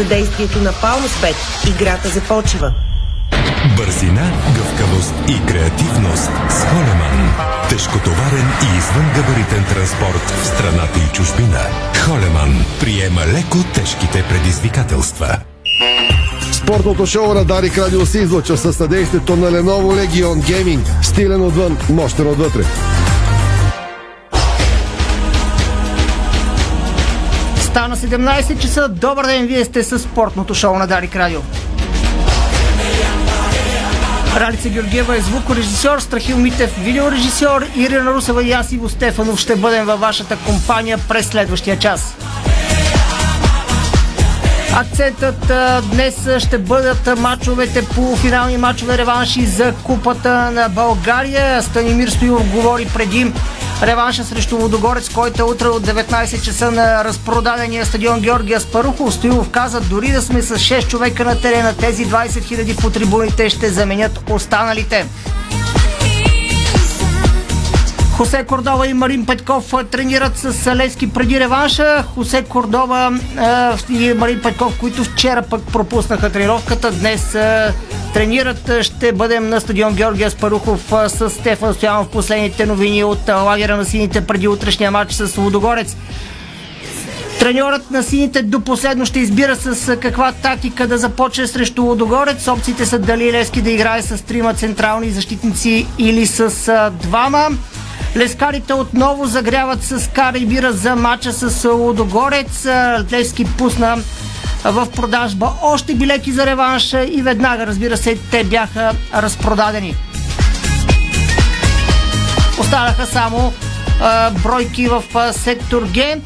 съдействието на Палмоспет. Играта започва. Бързина, гъвкавост и креативност с Холеман. Тежкотоварен и извънгабаритен транспорт в страната и чужбина. Холеман приема леко тежките предизвикателства. Спортното шоу на Дарик Радио се излъчва със съдействието на Lenovo Legion Gaming. Стилен отвън, мощен отвътре. Стана 17 часа. Добър ден, вие сте с спортното шоу на Дарик Радио. Ралица Георгиева е звукорежисьор, Страхил Митев видеорежисьор, Ирина Русева и аз Иво Стефанов ще бъдем във вашата компания през следващия час. Акцентът а, днес ще бъдат мачовете, полуфинални мачове, реванши за Купата на България. Станимир Стоилов говори преди реванша срещу Водогорец, който е утре от 19 часа на разпродадения стадион Георгия Спарухов. Стоилов каза, дори да сме с 6 човека на терена, тези 20 000 по трибуните ще заменят останалите. Хосе Кордова и Марин Петков тренират с Лески преди реванша. Хосе Кордова и Марин Петков, които вчера пък пропуснаха тренировката, днес тренират. Ще бъдем на стадион Георгия Спарухов с Стефан Стоянов. Последните новини от лагера на сините преди утрешния матч с Лудогорец. Треньорът на сините до последно ще избира с каква тактика да започне срещу Лодогорец. Опциите са дали Лески да играе с трима централни защитници или с двама. Лескарите отново загряват с кара и бира за мача с Лодогорец. Левски пусна в продажба още билети за реванша и веднага, разбира се, те бяха разпродадени. Останаха само бройки в сектор Г.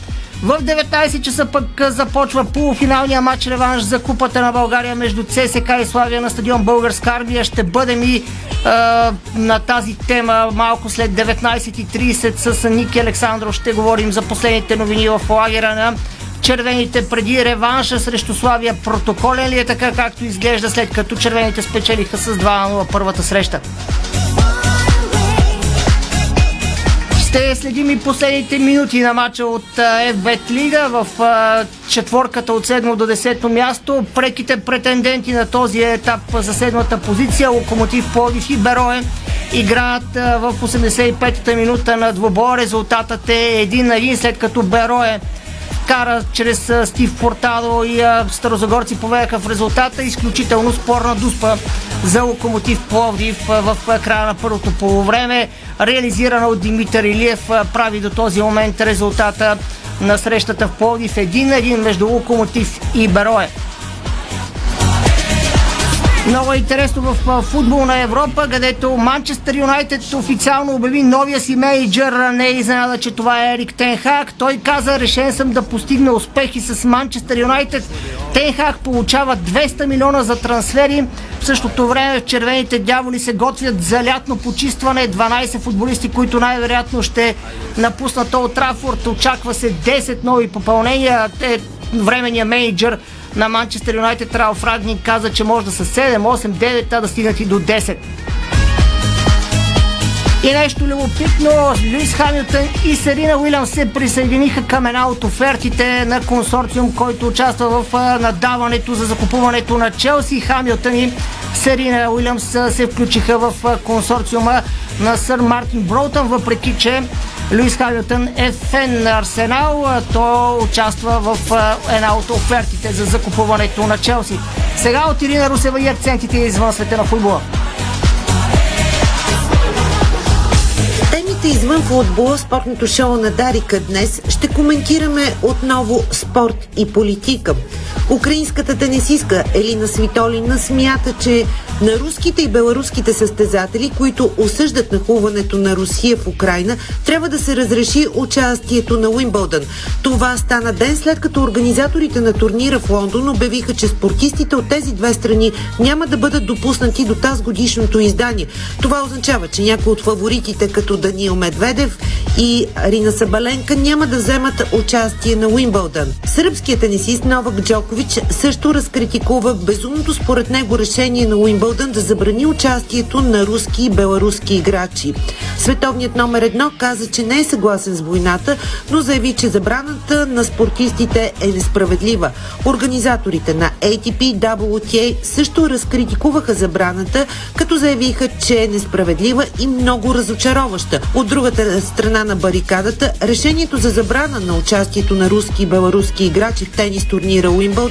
В 19 часа пък започва полуфиналния матч реванш за Купата на България между ЦСК и Славия на стадион Българска армия. Ще бъдем и е, на тази тема малко след 19.30 с Ники Александров. Ще говорим за последните новини в лагера на червените преди реванша срещу Славия. Протоколен ли е така, както изглежда след като червените спечелиха с 2-0 първата среща? Ще следим и последните минути на матча от FBET Лига в четворката от 7 до 10 място. Преките претенденти на този етап за седмата позиция Локомотив Плодив и Берое играят в 85-та минута на двобоя. Резултатът е един на един, след като Берое кара чрез Стив Портадо и старозагорци поведаха в резултата. Изключително спорна дуспа за Локомотив Пловдив в края на първото полувреме. Реализирана от Димитър Илиев прави до този момент резултата на срещата в Пловдив един на един между Локомотив и Берое. Много е интересно в футбол на Европа, където Манчестър Юнайтед официално обяви новия си менеджер. Не е изненада, че това е Ерик Тенхак. Той каза, решен съм да постигна успехи с Манчестър Юнайтед. Тенхак получава 200 милиона за трансфери. В същото време червените дяволи се готвят за лятно почистване. 12 футболисти, които най-вероятно ще напуснат от Трафорд. Очаква се 10 нови попълнения. Те, временният менеджер на Манчестър Юнайтед Ралф Рагник каза, че може да са 7, 8, 9, а да стигнат и до 10. И нещо любопитно, Луис Хамилтън и Серина Уилямс се присъединиха към една от офертите на консорциум, който участва в надаването за закупуването на Челси. Хамилтън и Серина Уилямс се включиха в консорциума на сър Мартин Броутън, въпреки че Луис Хамилтън е фен на Арсенал. Той участва в една от офертите за закупуването на Челси. Сега от Ирина Русева и акцентите извън света на футбола. Темите извън футбола, спортното шоу на Дарика днес ще коментираме отново спорт и политика. Украинската тенисистка Елина Свитолина смята, че на руските и беларуските състезатели, които осъждат нахуването на Русия в Украина, трябва да се разреши участието на Уимбълдън. Това стана ден след като организаторите на турнира в Лондон обявиха, че спортистите от тези две страни няма да бъдат допуснати до тази годишното издание. Това означава, че някои от фаворитите, като Даниил Медведев и Рина Сабаленка няма да вземат участие на Уимбълдън. Сръбският тенисист Новак Джокович също разкритикува безумното според него решение на Уимбълдън да забрани участието на руски и беларуски играчи. Световният номер едно каза, че не е съгласен с войната, но заяви, че забраната на спортистите е несправедлива. Организаторите на ATP WTA също разкритикуваха забраната, като заявиха, че е несправедлива и много разочароваща. От другата страна на барикадата, решението за забрана на участието на руски и беларуски играчи в тенис турнира Уимбълдън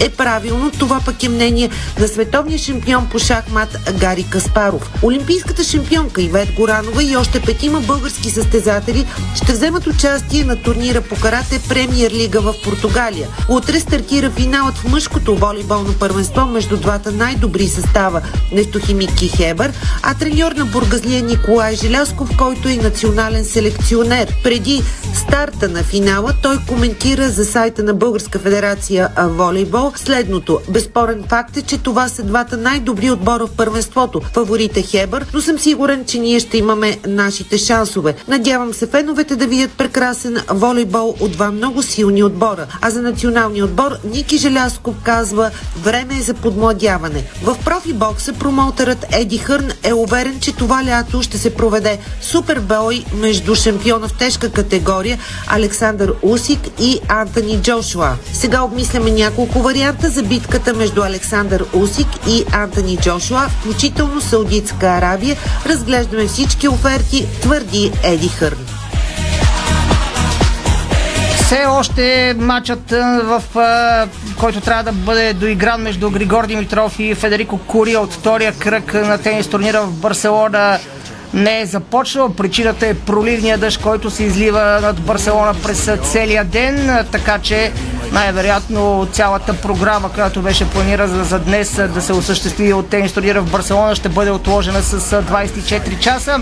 е правилно. Това пък е мнение на световния шампион по шахмат Гари Каспаров. Олимпийската шампионка Ивет Горанова и още петима български състезатели ще вземат участие на турнира по карате Премьер Лига в Португалия. Утре стартира финалът в мъжкото волейболно първенство между двата най-добри състава Нефтохимик и Хебър, а треньор на бургазлия Николай Желясков, който е национален селекционер. Преди старта на финала той коментира за сайта на Българска федерация волейбол следното. Безспорен факт е, че това са двата най-добри отбора в първенството. Фаворите Хебър, но съм сигурен, че ние ще имаме нашите шансове. Надявам се феновете да видят прекрасен волейбол от два много силни отбора. А за националния отбор Ники Желясков казва време е за подмладяване. В профибокса промоутерът Еди Хърн е уверен, че това лято ще се проведе супербой между шампиона в тежка категория Александър Усик и Антони Джошуа. Сега обмисляме няколко варианта за битката между Александър Усик и Антони Джошуа, включително Саудитска Арабия. Разглеждаме всички оферти, твърди Еди Хърн. Все още матчът, в който трябва да бъде доигран между Григор Димитров и Федерико Курия от втория кръг на тенис турнира в Барселона не е започнал. Причината е проливния дъжд, който се излива над Барселона през целия ден, така че най-вероятно цялата програма, която беше планирана за днес да се осъществи от тенис турнира в Барселона, ще бъде отложена с 24 часа.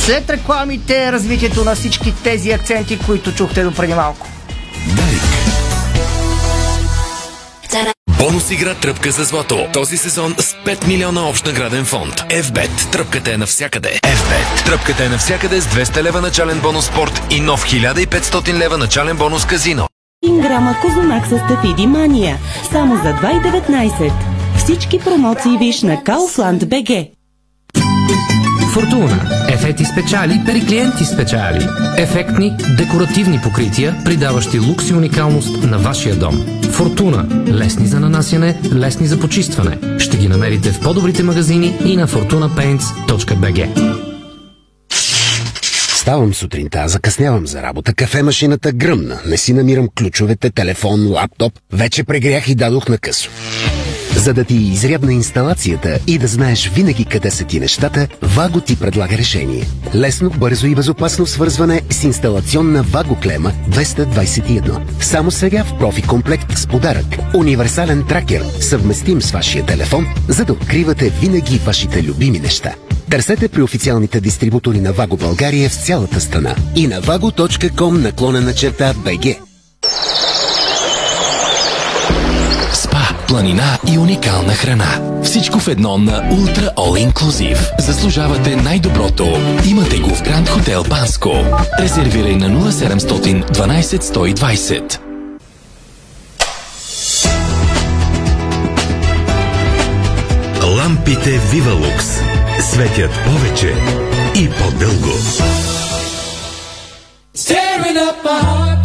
След рекламите, развитието на всички тези акценти, които чухте до преди малко. Бонус игра Тръпка за злато. Този сезон с 5 милиона общ награден фонд. FBET. Тръпката е навсякъде. FBET. Тръпката е навсякъде с 200 лева начален бонус спорт и нов 1500 лева начален бонус казино. 1 грама Козунак с Тафиди Мания. Само за 2,19. Всички промоции виж на Kaufland BG. Фортуна. Ефекти спечали при клиенти спечали. Ефектни, декоративни покрития, придаващи лукс и уникалност на вашия дом. Фортуна. Лесни за нанасяне, лесни за почистване. Ще ги намерите в по-добрите магазини и на fortunapaints.bg. Ставам сутринта, закъснявам за работа, кафемашината гръмна, не си намирам ключовете, телефон, лаптоп, вече прегрях и дадох на късо. За да ти изрядна инсталацията и да знаеш винаги къде са ти нещата, Ваго ти предлага решение. Лесно, бързо и безопасно свързване с инсталационна Ваго клема 221. Само сега в профи комплект с подарък. Универсален тракер, съвместим с вашия телефон, за да откривате винаги вашите любими неща. Търсете при официалните дистрибутори на Ваго България в цялата страна и на vago.com наклонена черта BG. Планина и уникална храна. Всичко в едно на Ultra All Inclusive. Заслужавате най-доброто. Имате го в Гранд Хотел Банско. Резервирай на 0700 12 120. Лампите Вивалукс светят повече и по-дълго.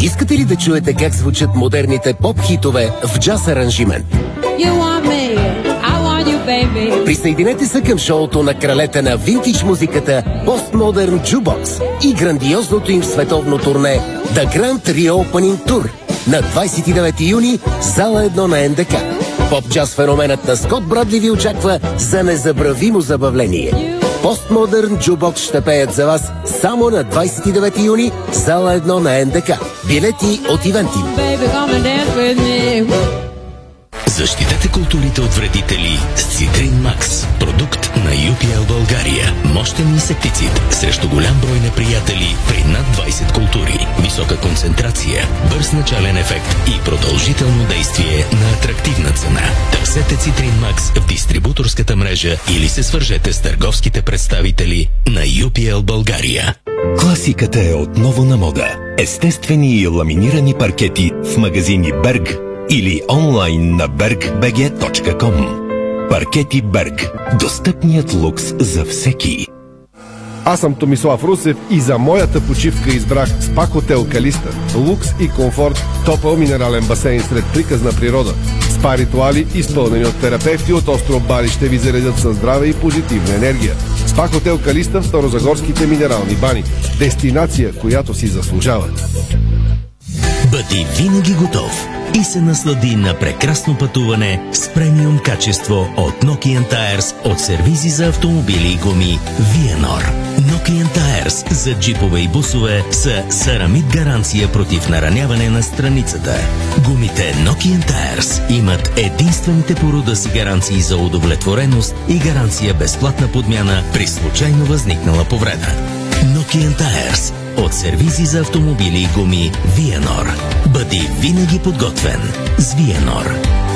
Искате ли да чуете как звучат модерните поп-хитове в джаз аранжимент? Присъединете се към шоуто на кралете на винтидж музиката Postmodern Jukebox и грандиозното им световно турне The Grand Reopening Tour на 29 юни зала 1 на НДК. Поп-джаз феноменът на Скот Брадли ви очаква за незабравимо забавление. Постмодерн Джубокс ще пеят за вас само на 29 юни, зала 1 на НДК. Билети от Ивентим. Защитете културите от вредители с Цитрин Макс. Продукт на UPL България. Мощен инсектицид срещу голям брой неприятели при над 20 култури. Висока концентрация, бърз начален ефект и продължително действие на атрактивна цена. Търсете Цитрин Макс в дистрибуторската мрежа или се свържете с търговските представители на UPL България. Класиката е отново на мода. Естествени и ламинирани паркети в магазини Берг или онлайн на bergbg.com. Паркети Берг. Достъпният лукс за всеки. Аз съм Томислав Русев и за моята почивка избрах СПА Хотел Калиста. Лукс и комфорт, топъл минерален басейн сред приказна природа. Спа ритуали, изпълнени от терапевти от остров Бали, ще ви заредят със здраве и позитивна енергия. СПА Хотел Калиста в Старозагорските минерални бани. Дестинация, която си заслужава. Бъди винаги готов и се наслади на прекрасно пътуване с премиум качество от Nokian Tires от сервизи за автомобили и гуми Vienor. Nokian Tires за джипове и бусове са сарамит гаранция против нараняване на страницата. Гумите Nokian Tires имат единствените порода си гаранции за удовлетвореност и гаранция безплатна подмяна при случайно възникнала повреда. Nokian Tires от сервизи за автомобили и гуми Vienor. Бъди винаги подготвен с Vienor.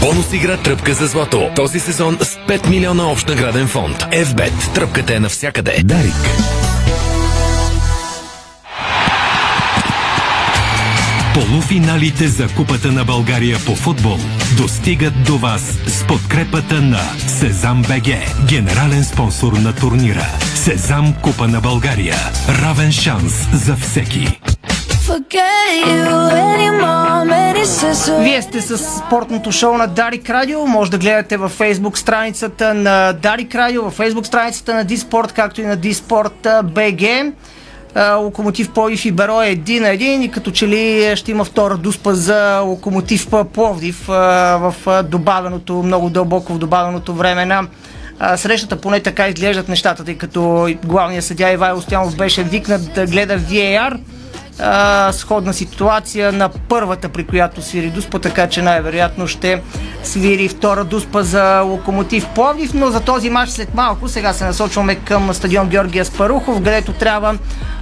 Бонус игра Тръпка за злато. Този сезон с 5 милиона общ награден фонд. FBET. Тръпката е навсякъде. Дарик. Полуфиналите за Купата на България по футбол достигат до вас с подкрепата на Сезам БГ, генерален спонсор на турнира. Сезам Купа на България. Равен шанс за всеки. Вие сте с спортното шоу на Дарик Радио. Може да гледате във фейсбук страницата на Дарик Радио, във фейсбук страницата на Диспорт, както и на Диспорт БГ. Локомотив Пловдив и Беро е един на един и като че ли ще има втора дуспа за Локомотив Пловдив в добавеното, много дълбоко в добавеното време на срещата, поне така изглеждат нещата, тъй като главният съдя Ивайло Стоянов беше викнат да гледа VAR а, сходна ситуация на първата, при която свири Дуспа, така че най-вероятно ще свири втора Дуспа за Локомотив Пловдив, но за този матч след малко сега се насочваме към стадион Георгия Спарухов, където трябва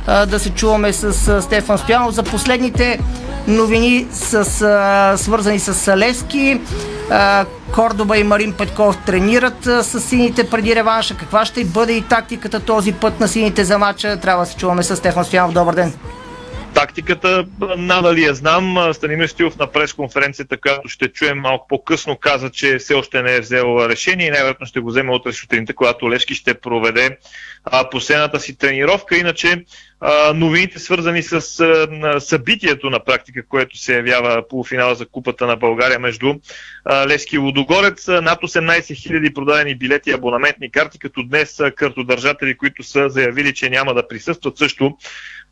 а, да се чуваме с а, Стефан Стоянов за последните новини с, а, свързани с. А, Кордоба и Марин Петков тренират с сините преди реванша. Каква ще бъде и тактиката този път на сините за матча? Трябва да се чуваме с Стефан Стоянов. Добър ден! Тактиката надали я знам. Станимир Стилов на пресконференцията, която ще чуем малко по-късно, каза, че все още не е взел решение и най-вероятно ще го вземе утре сутринта, когато Лешки ще проведе а, последната си тренировка. Иначе новините свързани с събитието на практика, което се явява полуфинала за Купата на България между а, Лески и Лудогорец. Над 18 000 продадени билети и абонаментни карти, като днес картодържатели, които са заявили, че няма да присъстват също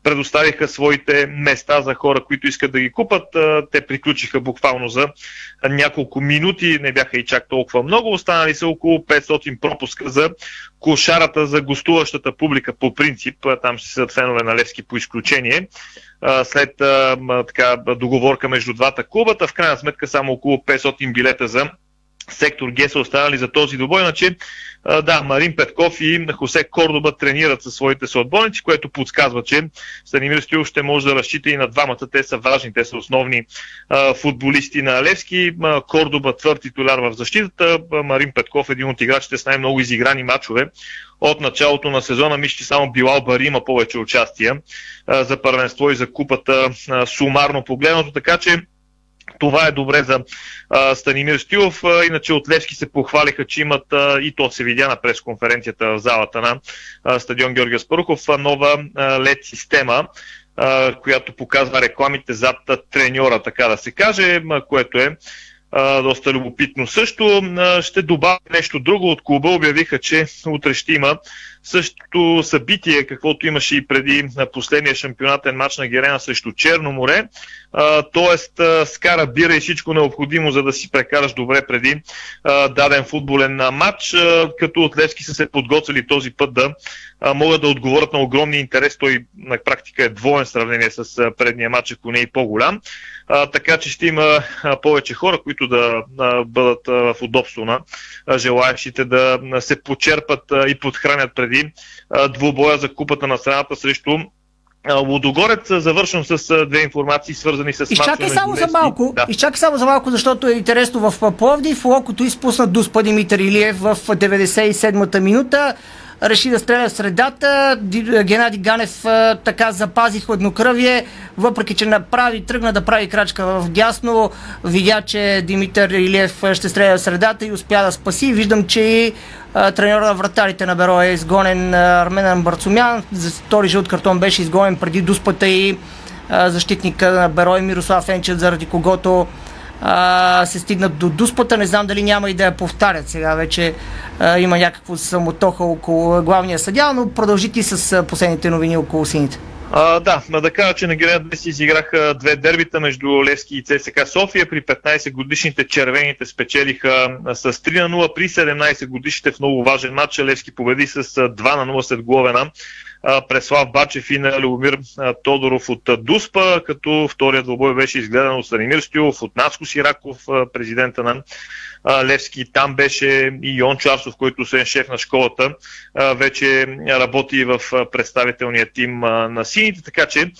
предоставиха своите места за хора, които искат да ги купат. Те приключиха буквално за няколко минути, не бяха и чак толкова много. Останали са около 500 пропуска за кошарата за гостуващата публика по принцип. Там ще седат фенове на Левски по изключение. След така, договорка между двата клубата, в крайна сметка само около 500 билета за сектор Г са останали за този добой, иначе да, Марин Петков и Хосе Кордоба тренират със своите съотборници, което подсказва, че Станимир Стоилов ще може да разчита и на двамата. Те са важни, те са основни а, футболисти на Левски. Кордоба твърд титуляр в защитата, Марин Петков един от играчите с най-много изиграни матчове от началото на сезона. Мисля, че само Билал Бари има повече участия а, за първенство и за купата а, сумарно погледнато, така че това е добре за а, Станимир Стилов. А, иначе от Левски се похвалиха, че имат а, и то се видя на пресконференцията в залата на а, стадион Георгия Спарухов, нова лед система, а, която показва рекламите зад треньора, така да се каже, което е а, доста любопитно. Също а, ще добавя нещо друго от клуба. Обявиха, че утре ще има Същото събитие, каквото имаше и преди на последния шампионатен матч на Герена срещу Черно море, т.е. скара бира и всичко необходимо, за да си прекараш добре преди а, даден футболен матч, а, като от Левски са се подготвили този път да а, могат да отговорят на огромния интерес. Той на практика е двоен сравнение с предния матч, ако не и по-голям. Така че ще има повече хора, които да бъдат в удобство на желаящите да се почерпат и подхранят преди а, двубоя за купата на страната срещу Лудогорец, завършвам с две информации, свързани с Изчакай само за малко, да. изчакай само за малко, защото е интересно в Пловдив. Локото изпусна Дуспа Димитър Илиев в 97-та минута реши да стреля в средата. Геннади Ганев така запази хладнокръвие, въпреки че направи, тръгна да прави крачка в дясно, видя, че Димитър Илиев ще стреля в средата и успя да спаси. Виждам, че и треньор на вратарите на Беро е изгонен Арменан Барцумян. За втори жълт картон беше изгонен преди дуспата и защитника на Берой Мирослав Енчев, заради когото а, се стигнат до дуспата. Не знам дали няма и да я повтарят. Сега вече а, има някакво самотоха около главния съдя, но продължи ти с последните новини около сините. А, да, да кажа, че на Герена днес изиграха две дербита между Левски и ЦСК София. При 15 годишните червените спечелиха с 3 на 0, при 17 годишните в много важен матч Левски победи с 2 на 0 след голове на Преслав Бачев и на Любомир Тодоров от Дуспа, като вторият двобой беше изгледан от Станимир Стюлов, от Наско Сираков, президента на Левски. Там беше и Йон Чарсов, който е шеф на школата, вече работи в представителния тим на сините, така че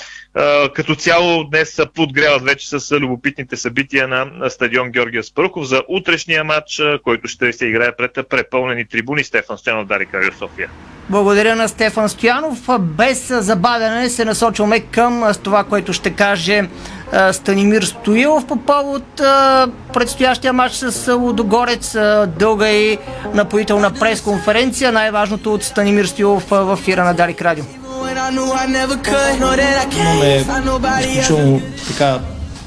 като цяло днес подгряват вече с любопитните събития на стадион Георгия Спарухов за утрешния матч, който ще се играе пред препълнени трибуни. Стефан Стоянов, Дарик Радио София. Благодаря на Стефан Стоянов. Без забавяне се насочваме към това, което ще каже Станимир Стоилов по повод предстоящия матч с Лудогорец. Дълга и напоителна пресконференция. Най-важното от Станимир Стоилов в ефира на Дарик Радио. Имаме изключително така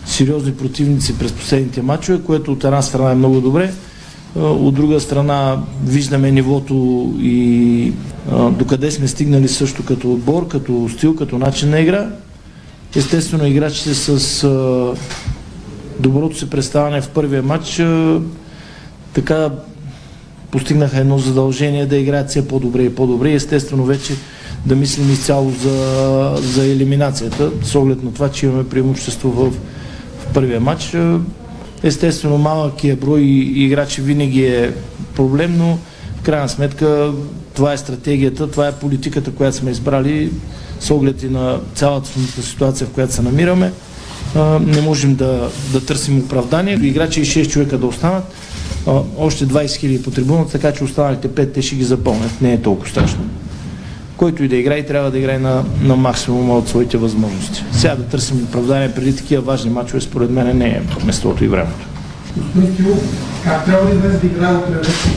сериозни противници през последните матчове, което от една страна е много добре. От друга страна виждаме нивото и докъде сме стигнали също като отбор, като стил, като начин на игра. Естествено, играчите с а, доброто си представяне в първия матч а, така постигнаха едно задължение да играят все по-добре и по-добре. Естествено, вече да мислим изцяло за, за елиминацията, с оглед на това, че имаме преимущество в, в първия матч. Естествено, малъкият брой играчи винаги е проблем, но в крайна сметка това е стратегията, това е политиката, която сме избрали с оглед и на цялата ситуация, в която се намираме. Не можем да, да търсим оправдание. Играчи и 6 човека да останат, още 20 хиляди по трибуната, така че останалите 5 те ще ги запълнят. Не е толкова страшно. Който и да играе, трябва да играе на, на максимума от своите възможности. Сега да търсим оправдание преди такива важни мачове, според мен не е местото и времето. Господин Килов, как трябва да да играе от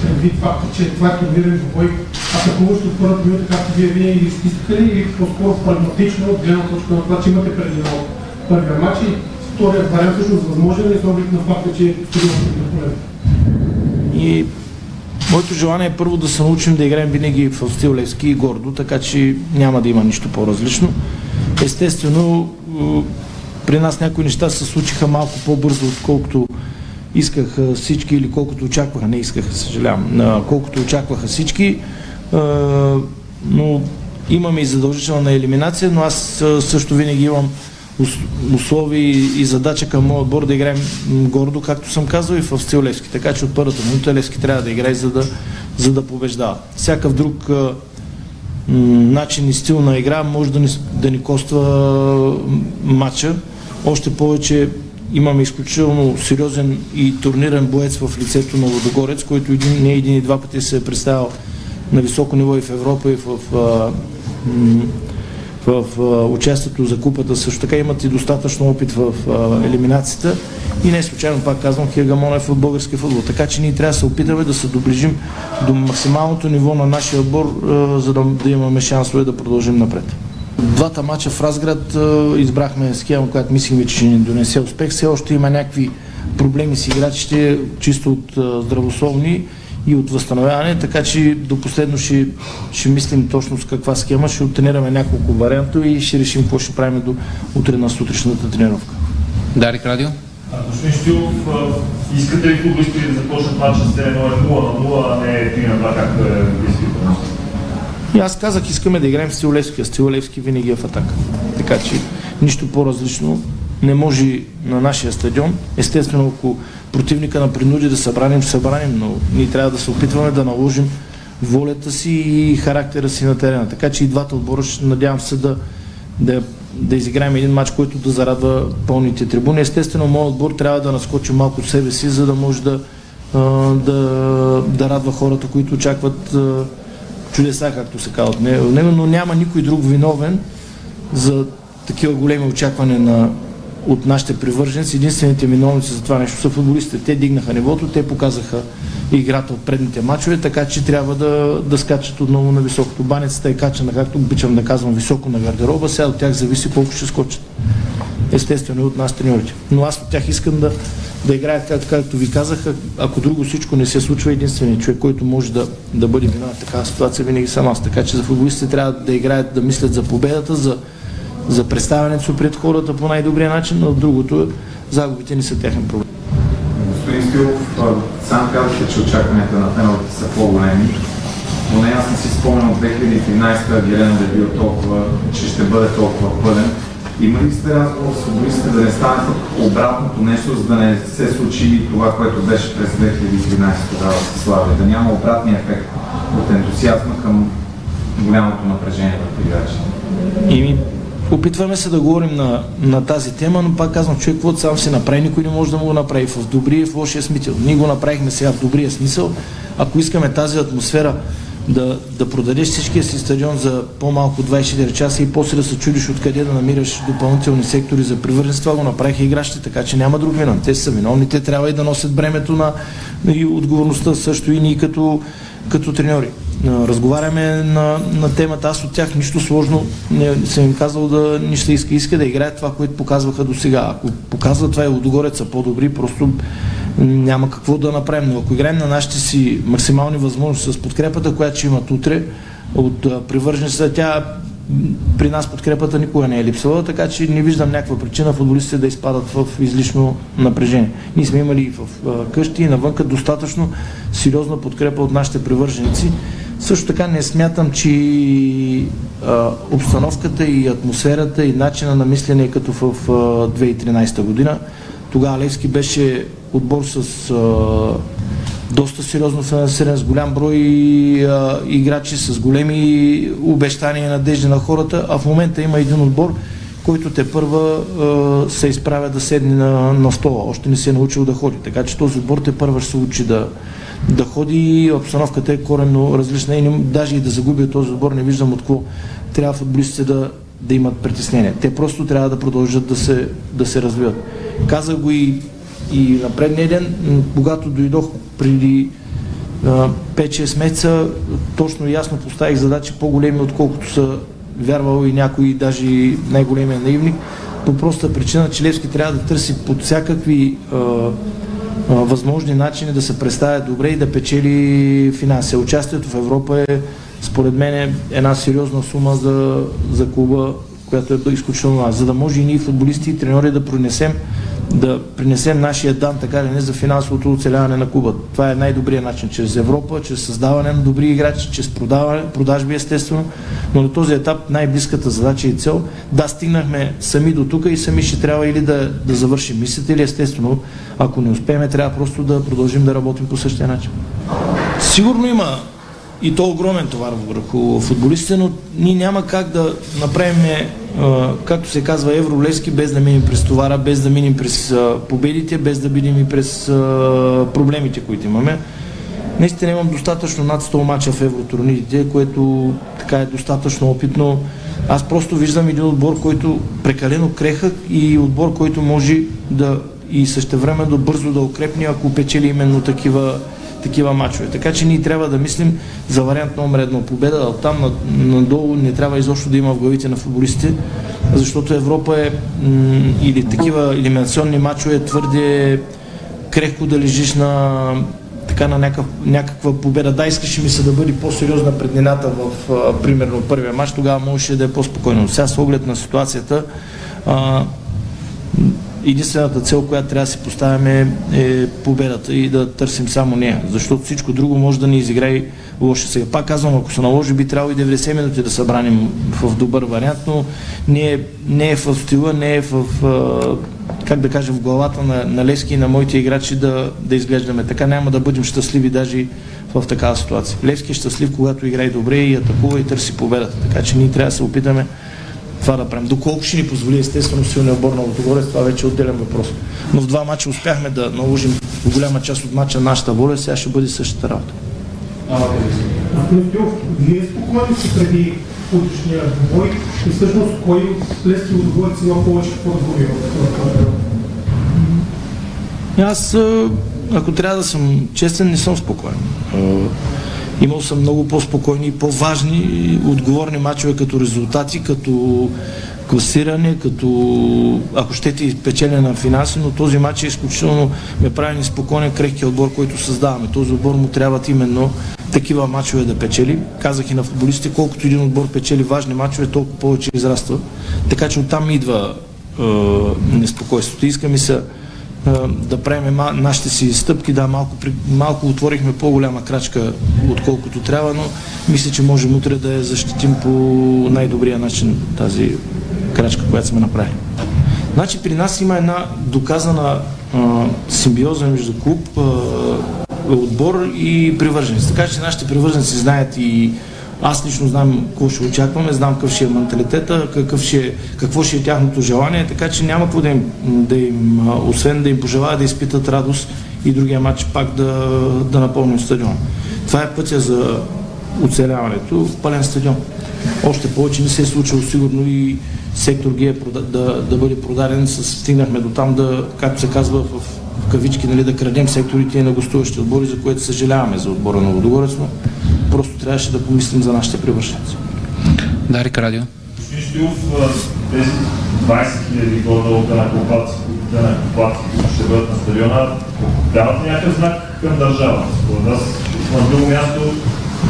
предвид факта, че това е турнирен бой атакуващо от първата минута, както вие винаги изтискали, или по-скоро прагматично от гледна точка на това, че имате преди първия матч и вторият вариант всъщност възможен е с оглед на факта, че е на И Моето желание е първо да се научим да играем винаги в стил Левски и гордо, така че няма да има нищо по-различно. Естествено, при нас някои неща се случиха малко по-бързо, отколкото искаха всички или колкото очакваха, не искаха, съжалявам, колкото очакваха всички но имаме и задължителна елиминация, но аз също винаги имам условия и задача към моят отбор да играем гордо, както съм казал и в стил Левски. Така че от първата минута Левски трябва да играе, за да, за да побеждава. Всякакъв друг начин и стил на игра може да ни, да ни коства матча. Още повече имаме изключително сериозен и турнирен боец в лицето на Водогорец, който един, не един и два пъти се е представил на високо ниво и в Европа, и в, в, в, в участието за купата. Също така имат и достатъчно опит в, в елиминацията. И не случайно, пак казвам, Хегамонев от български футбол. Така че ние трябва да се опитаме да се доближим до максималното ниво на нашия отбор, за да, да имаме шансове да продължим напред. Двата мача в Разград избрахме схема, която мислим, че ще ни донесе успех. Все още има някакви проблеми с играчите, чисто от здравословни и от възстановяване, така че до последно ще, ще мислим точно с каква схема, ще оттренираме няколко варианта и ще решим какво ще правим до утре на сутрешната тренировка. Дарик Радио? Господин Штилов, искате ли футболистите да започнат матча с 0 на 0, а не 3 на 2, както е действително? И аз казах, искаме да играем с Стилевски, а Стилевски винаги е в атака. Така че нищо по-различно не може на нашия стадион. Естествено, ако противника на принуди да събраним, събраним, но ние трябва да се опитваме да наложим волята си и характера си на терена. Така че и двата отбора ще надявам се да, да, да изиграем един матч, който да зарадва пълните трибуни. Естествено, моят отбор трябва да наскочи малко себе си, за да може да, да, да радва хората, които очакват чудеса, както се казва от него, но няма никой друг виновен за такива големи очаквания на, от нашите привърженици. Единствените виновници за това нещо са футболистите. Те дигнаха нивото, те показаха играта от предните мачове, така че трябва да, да скачат отново на високото. Баницата е качена, както обичам да казвам, високо на гардероба, сега от тях зависи колко ще скочат. Естествено и от нас треньорите. Но аз от тях искам да, да играят, как, както ви казах, ако друго всичко не се случва, единственият човек, който може да, да бъде виновен в такава ситуация, винаги съм аз. Така че за футболистите трябва да играят, да мислят за победата, за, за представянето пред хората по най-добрия начин, но другото загубите не са техен проблем. Господин Стилов, сам казахте, че очакванията на пеналите са по-големи, но не аз не си спомням от 2013 Гелена да е бил толкова, че ще бъде толкова пълен. Има ли сте разговор с футболистите да не стане обратното нещо, за да не се случи това, което беше през 2013 тогава с Славия, да няма обратния ефект от ентусиазма към голямото напрежение в играчите? Ими, опитваме се да говорим на, на тази тема, но пак казвам, човек, каквото сам си направи, никой не може да му го направи в добрия и в лошия смисъл. Ние го направихме сега в добрия смисъл. Ако искаме тази атмосфера да, да продадеш всичкия си стадион за по-малко 24 часа и после да се чудиш откъде да намираш допълнителни сектори за привърженост. Това го направиха играчите, така че няма друг винен. Те са виновни, те трябва и да носят бремето на и отговорността също и ние като, като треньори. Разговаряме на, на темата, аз от тях нищо сложно не съм им казал да нищо иска, иска да играят това, което показваха до сега. Ако показват това и Лудогорец са по-добри, просто няма какво да направим. Но ако играем на нашите си максимални възможности с подкрепата, която ще имат утре от привържениците, тя при нас подкрепата никога не е липсвала, така че не виждам някаква причина футболистите да изпадат в излишно напрежение. Ние сме имали в къщи и навънка достатъчно сериозна подкрепа от нашите привърженици. Също така не смятам, че а, обстановката и атмосферата и начина на мислене като в а, 2013 година. Тогава Левски беше отбор с а, доста сериозно финансиране, с голям брой а, играчи, с големи обещания и надежди на хората, а в момента има един отбор, който те първа а, се изправя да седне на, на стола. Още не се е научил да ходи. Така че този отбор те първа ще се учи да, да ходи. Обстановката е коренно различна и не, даже и да загуби този отбор не виждам от какво трябва футболистите да, да имат притеснение. Те просто трябва да продължат да се, да се развиват. Казах го и и на предния ден, когато дойдох преди 5-6 месеца, точно ясно поставих задачи по-големи, отколкото са вярвал и някой, даже най-големия наивник, по проста причина, че Левски трябва да търси под всякакви а, а, възможни начини да се представя добре и да печели финанси. Участието в Европа е, според мен, една сериозна сума за, за клуба, която е изключително важна. За да може и ние, футболисти и треньори, да пронесем да принесем нашия дан, така или не, за финансовото оцеляване на клуба. Това е най-добрият начин, чрез Европа, чрез създаване на добри играчи, чрез продаване, продажби естествено, но на този етап най-близката задача и цел, да, стигнахме сами до тук и сами ще трябва или да, да завършим мисията, или естествено, ако не успеем, трябва просто да продължим да работим по същия начин. Сигурно има и то огромен товар върху футболистите, но ние няма как да направим, както се казва, евролески, без да минем през товара, без да минем през победите, без да минем и през проблемите, които имаме. Наистина имам достатъчно над 100 мача в евротурнирите, което така е достатъчно опитно. Аз просто виждам един отбор, който прекалено крехък и отбор, който може да и същевременно бързо да укрепне, ако печели именно такива такива мачове. Така че ние трябва да мислим за вариант номер едно победа, а там надолу не трябва изобщо да има в главите на футболистите, защото Европа е или такива елиминационни мачове твърде крехко да лежиш на така на някакъв, някаква победа. Да, искаше ми се да бъде по-сериозна преднината в, примерно, първия матч, тогава можеше да е по-спокойно. Сега с оглед на ситуацията, а, единствената цел, която трябва да си поставяме е победата и да търсим само нея, защото всичко друго може да ни изиграе лошо сега. Пак казвам, ако се наложи, би трябвало и 90 минути да събраним в добър вариант, но не е, не е в стила, не е в, как да кажем, в главата на, на Левски и на моите играчи да, да изглеждаме така. Няма да бъдем щастливи даже в такава ситуация. Левски е щастлив, когато играе добре и атакува и търси победата. Така че ние трябва да се опитаме това да правим. Доколко ще ни позволи естествено силния отбор на Лотогорец, това вече е отделен въпрос. Но в два мача успяхме да наложим голяма част от мача нашата воля, сега ще бъде същата работа. Господин вие спокойни си преди утрешния бой и всъщност кой лески отговорец има повече в това Аз, ако трябва да съм честен, не съм спокоен. Имал съм много по-спокойни и по-важни отговорни мачове като резултати, като класиране, като ако щете изпечене на финанси, но този матч е изключително ме прави неспокоен крехкия отбор, който създаваме. Този отбор му трябват именно такива мачове да печели. Казах и на футболистите, колкото един отбор печели важни мачове, толкова повече израства. Така че оттам идва е, неспокойството. Иска ми се да правим нашите си стъпки. Да, малко, малко отворихме по-голяма крачка, отколкото трябва, но мисля, че можем утре да я защитим по най-добрия начин тази крачка, която сме направили. Значи при нас има една доказана а, симбиоза между клуб, а, отбор и привърженици. Така че нашите привърженици знаят и аз лично знам какво ще очакваме, знам какъв ще е менталитета, какъв ще, е, какво ще е тяхното желание, така че няма какво да им, да им освен да им пожелая да изпитат радост и другия матч пак да, да напълним стадион. Това е пътя за оцеляването в пълен стадион. Още повече не се е случило сигурно и сектор Г е да, да бъде продаден. Стигнахме до там да, както се казва в, в кавички, нали, да крадем секторите на гостуващи отбори, за което съжаляваме за отбора на Водогорец, но просто трябваше да помислим за нашите превършенци. Дарик Радио. Господин Стоилов, тези 20 000 горе-долу данакоплаци, които ще бъдат на стадиона, дават някакъв знак към държава. Според вас на друго място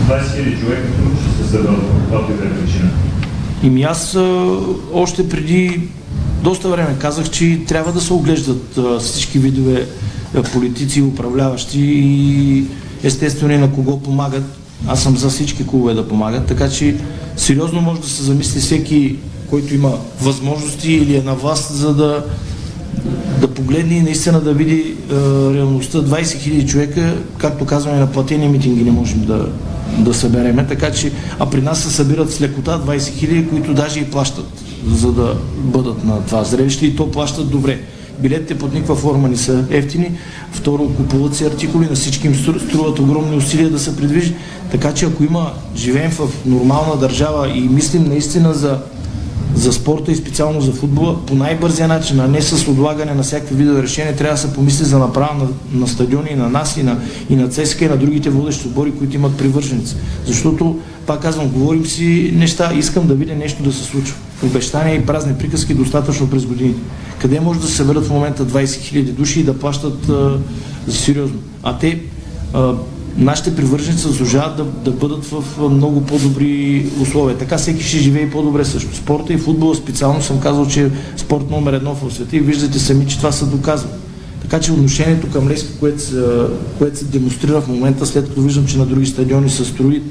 20 000 човека трудно ще се съберат, каквато и да е причина. Ими аз още преди доста време казах, че трябва да се оглеждат всички видове политици управляващи и естествено и на кого помагат. Аз съм за всички клубове да помагат, така че сериозно може да се замисли всеки, който има възможности или е на власт, за да, да погледне и наистина да види е, реалността. 20 000 човека, както казваме, на платени митинги не можем да, да събереме, така че, а при нас се събират с лекота 20 000, които даже и плащат, за да бъдат на това зрелище и то плащат добре. Билетите под никаква форма не са ефтини. Второ, купуват си артикули, на всички им струват огромни усилия да се придвижи. Така че ако има, живеем в нормална държава и мислим наистина за за спорта и специално за футбола по най-бързия начин, а не с отлагане на всякакви видове решения, трябва да се помисли за направа на, на стадиони на нас, и на, и на ЦСКА, и на другите водещи отбори, които имат привърженици. Защото, пак казвам, говорим си неща, искам да видя нещо да се случва. Обещания и празни приказки достатъчно през годините. Къде може да се съберат в момента 20 000 души и да плащат а, за сериозно? А те а, нашите привърженици заслужават да, да бъдат в много по-добри условия. Така всеки ще живее по-добре също. Спорта и футбола специално съм казал, че е спорт номер едно в света и виждате сами, че това се доказва. Така че отношението към Лески, което се, което се демонстрира в момента, след като виждам, че на други стадиони се строи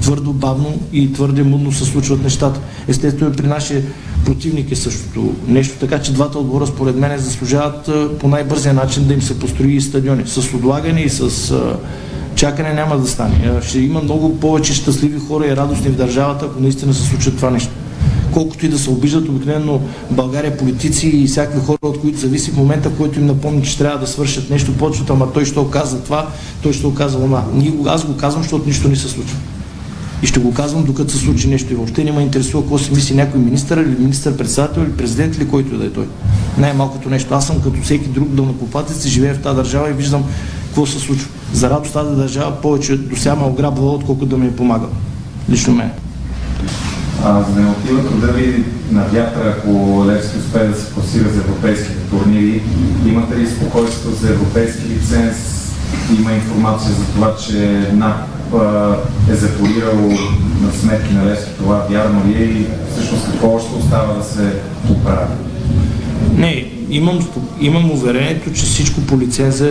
твърдо, бавно и твърде мудно се случват нещата. Естествено при нашия противник е същото нещо, така че двата отбора според мен заслужават по най-бързия начин да им се построи и стадиони. С отлагане и с чакане няма да стане. Ще има много повече щастливи хора и радостни в държавата, ако наистина се случи това нещо. Колкото и да се обиждат обикновено България политици и всякакви хора, от които зависи в момента, в който им напомни, че трябва да свършат нещо, почват, ама той ще оказа това, той ще оказа това. Аз го казвам, защото нищо не се случва. И ще го казвам, докато се случи нещо и въобще не ме интересува какво си мисли някой министър или министър-председател или президент или който да е той. Най-малкото нещо. Аз съм като всеки друг дълнокопатец и живея в тази държава и виждам какво се случва. За радост тази държава повече до сега ме ограбвала, отколкото да ми е помага. Лично мен. А, за да не отива труда ви на вятъра, ако Левски успее да се класира за европейските турнири, имате ли спокойство за европейски лиценз, има информация за това, че НАП е запорирал на сметки на Лески. Това вярно ли е и всъщност какво още остава да се поправи? Не, имам, имам уверението, че всичко по лиценза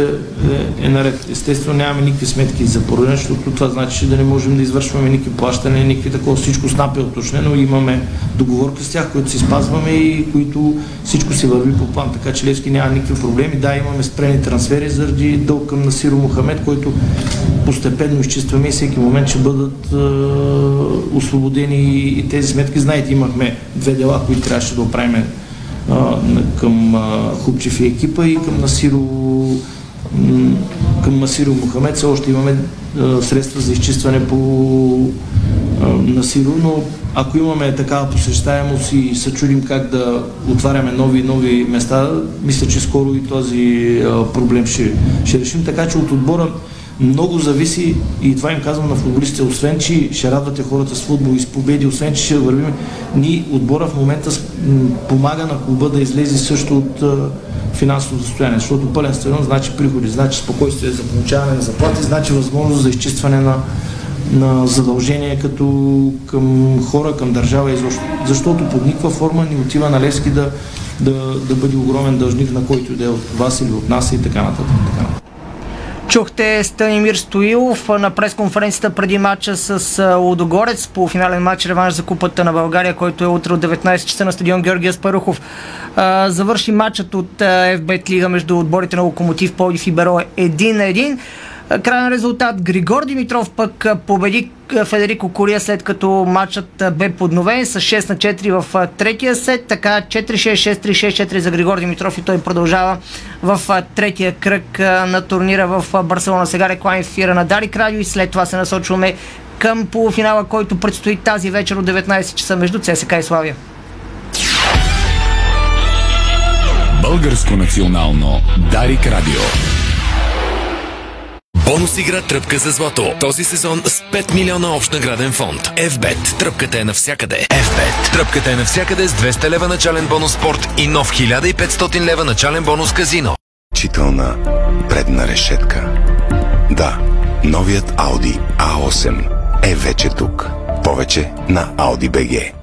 е, е наред. Естествено нямаме никакви сметки за поръчане, защото това значи, да не можем да извършваме никакви плащания, никакви такова. Всичко с НАП е уточнено. Имаме договорка с тях, които си спазваме и които всичко си върви по план. Така че Левски няма никакви проблеми. Да, имаме спрени трансфери заради дълг към Насиро Мохамед, който постепенно изчистваме и всеки момент ще бъдат е, освободени и тези сметки. Знаете, имахме две дела, които трябваше да оправим а, към а, Хубчев и екипа и към Насиро, към Насиро Мохамед. Все още имаме а, средства за изчистване по а, Насиро, но ако имаме такава посещаемост и се чудим как да отваряме нови нови места, мисля, че скоро и този а, проблем ще, ще решим. Така че от отбора много зависи и това им казвам на футболистите, освен, че ще радвате хората с футбол и с победи, освен, че ще вървим, ни отбора в момента помага на клуба да излезе също от финансово състояние, защото пълен стадион значи приходи, значи спокойствие за получаване на заплати, значи възможност за изчистване на, на задължения като към хора, към държава и защо, защото под никаква форма ни отива на Левски да, да, да бъде огромен дължник на който и да е от вас или от нас и така нататък. Така нататък. Чухте Станимир Стоилов на пресконференцията преди матча с Лудогорец по финален матч реванш за Купата на България, който е утре от 19 часа на стадион Георгия Спарухов. Завърши матчът от FBET Лига между отборите на Локомотив, Полив и Беро 1 на 1. Крайен резултат Григор Димитров пък победи Федерико Кория след като матчът бе подновен с 6 на 4 в третия сет. Така 4-6-6-3-6-4 за Григор Димитров и той продължава в третия кръг на турнира в Барселона. Сега реклами ефира на Дарик Радио и след това се насочваме към полуфинала, който предстои тази вечер от 19 часа между ЦСК и Славия. Българско национално Дарик Радио. Бонус игра Тръпка за злато. Този сезон с 5 милиона общ награден фонд. FBET. Тръпката е навсякъде. FBET. Тръпката е навсякъде с 200 лева начален бонус спорт и нов 1500 лева начален бонус казино. Чителна предна решетка. Да, новият Audi A8 е вече тук. Повече на Audi BG.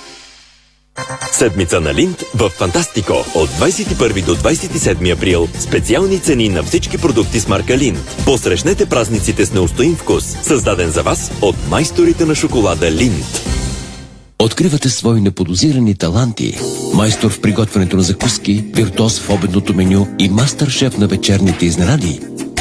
Седмица на Линд в Фантастико. От 21 до 27 април специални цени на всички продукти с марка Линд. Посрещнете празниците с неустоим вкус, създаден за вас от майсторите на шоколада Линд. Откривате свои неподозирани таланти. Майстор в приготвянето на закуски, виртуоз в обедното меню и мастър-шеф на вечерните изненади.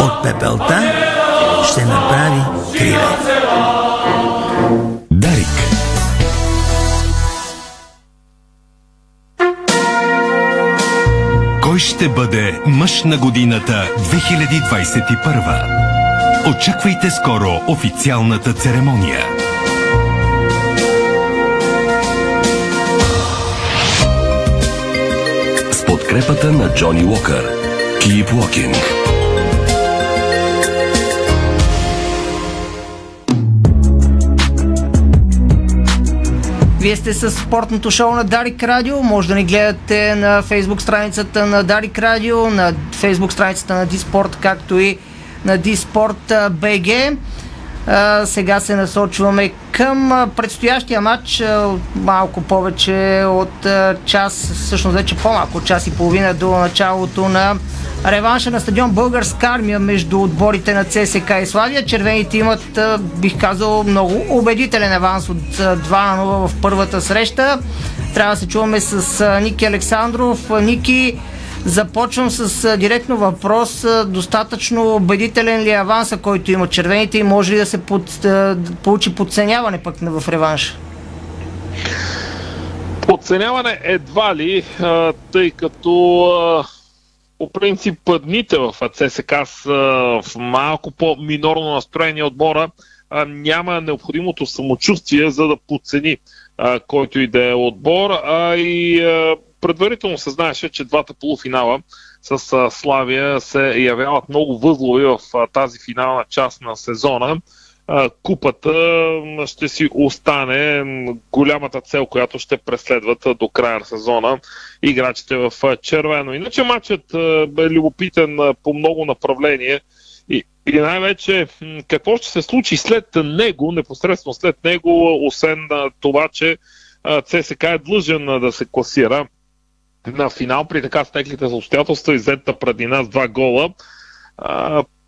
От пепелта ще направи криле. Дарик Кой ще бъде мъж на годината 2021? Очаквайте скоро официалната церемония. подкрепата на Джони Уокър. Keep Walking. Вие сте с спортното шоу на Дарик Радио. Може да ни гледате на фейсбук страницата на Дарик Радио, на фейсбук страницата на Диспорт, както и на Диспорт БГ. Сега се насочваме към предстоящия матч. Малко повече от час, всъщност вече по-малко час и половина до началото на реванша на стадион Българска армия между отборите на ЦСК и Славия. Червените имат, бих казал, много убедителен аванс от 2 на 0 в първата среща. Трябва да се чуваме с Ники Александров. Ники, Започвам с директно въпрос. Достатъчно убедителен ли е аванса, който има червените и може ли да се под, получи подценяване пък в реванша? Подценяване едва ли, тъй като по принцип дните в ЦСК са в малко по-минорно настроение отбора. Няма необходимото самочувствие, за да подцени който и да е отбор, а и предварително се знаеше, че двата полуфинала с Славия се явяват много възлови в тази финална част на сезона. Купата ще си остане голямата цел, която ще преследват до края на сезона играчите в червено. Иначе матчът е любопитен по много направления и, и най-вече какво ще се случи след него, непосредствено след него, освен това, че ЦСК е длъжен да се класира на финал при така стеклите за обстоятелства и взета предина с два гола.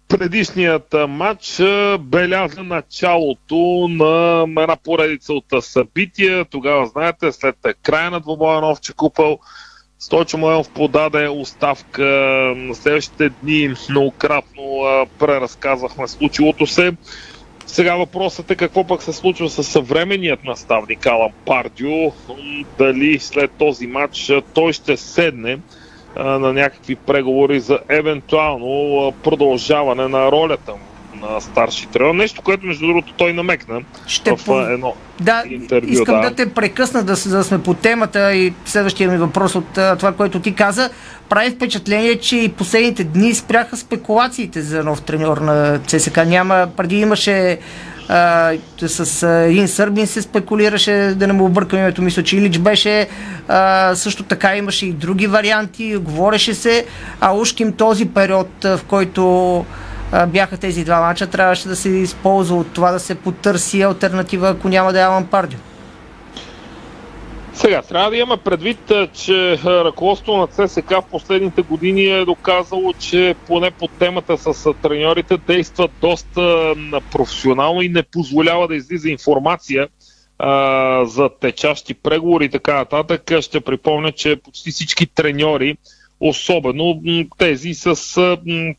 Предишният матч беляза началото на една поредица от събития. Тогава, знаете, след края на двобоя на Овче купъл, Стойчо Младенов подаде оставка. На следващите дни многократно преразказвахме случилото се. Сега въпросът е какво пък се случва с съвременният наставник Алан Пардио. Дали след този матч той ще седне на някакви преговори за евентуално продължаване на ролята му на старши тренер. Нещо, което между другото той намекна Ще в по... едно да, интервю. Искам да. да те прекъсна, да, да сме по темата и следващия ми въпрос от това, което ти каза. Прави впечатление, че и последните дни спряха спекулациите за нов треньор на ЦСК. Няма, преди имаше а, с а, един сърбин се спекулираше, да не му объркам името, мисля, че Илич беше. А, също така имаше и други варианти, говореше се, а ушким този период, в който бяха тези два мача, трябваше да се използва от това да се потърси альтернатива, ако няма да е Алан Пардио. Сега, трябва да имаме предвид, че ръководството на ЦСК в последните години е доказало, че поне по темата с треньорите действа доста професионално и не позволява да излиза информация а, за течащи преговори и така нататък. Ще припомня, че почти всички треньори особено тези с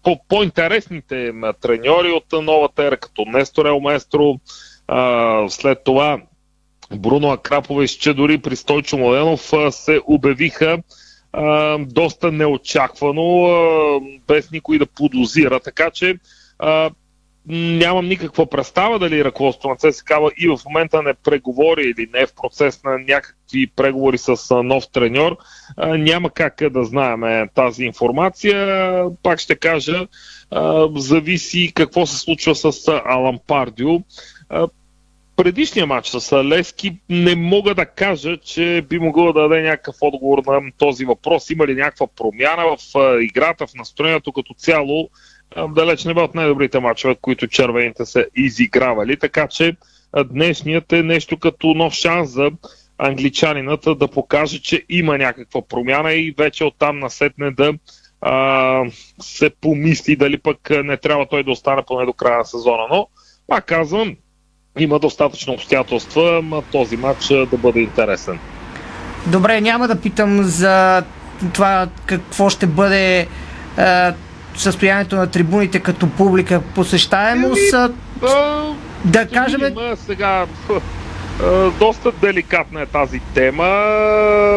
по- по-интересните треньори от новата ера, като Нестор Елместро, след това Бруно Акрапович, че дори при Стойчо Младенов се обявиха доста неочаквано, без никой да подозира. Така че нямам никаква представа дали ръководството на ЦСКА и в момента не преговори или не е в процес на някакви преговори с нов треньор. Няма как да знаем тази информация. Пак ще кажа, зависи какво се случва с Алан Пардио. Предишния матч с Лески не мога да кажа, че би могъл да даде някакъв отговор на този въпрос. Има ли някаква промяна в играта, в настроението като цяло? Далеч не бе от най-добрите мачове, които червените са изигравали. Така че днешният е нещо като нов шанс за англичанинът да покаже, че има някаква промяна и вече оттам насетне да а, се помисли дали пък не трябва той да остане поне до края на сезона. Но, пак казвам, има достатъчно обстоятелства този матч да бъде интересен. Добре, няма да питам за това какво ще бъде състоянието на трибуните като публика, посещаемост. Еми, а, да кажем... Има сега доста деликатна е тази тема.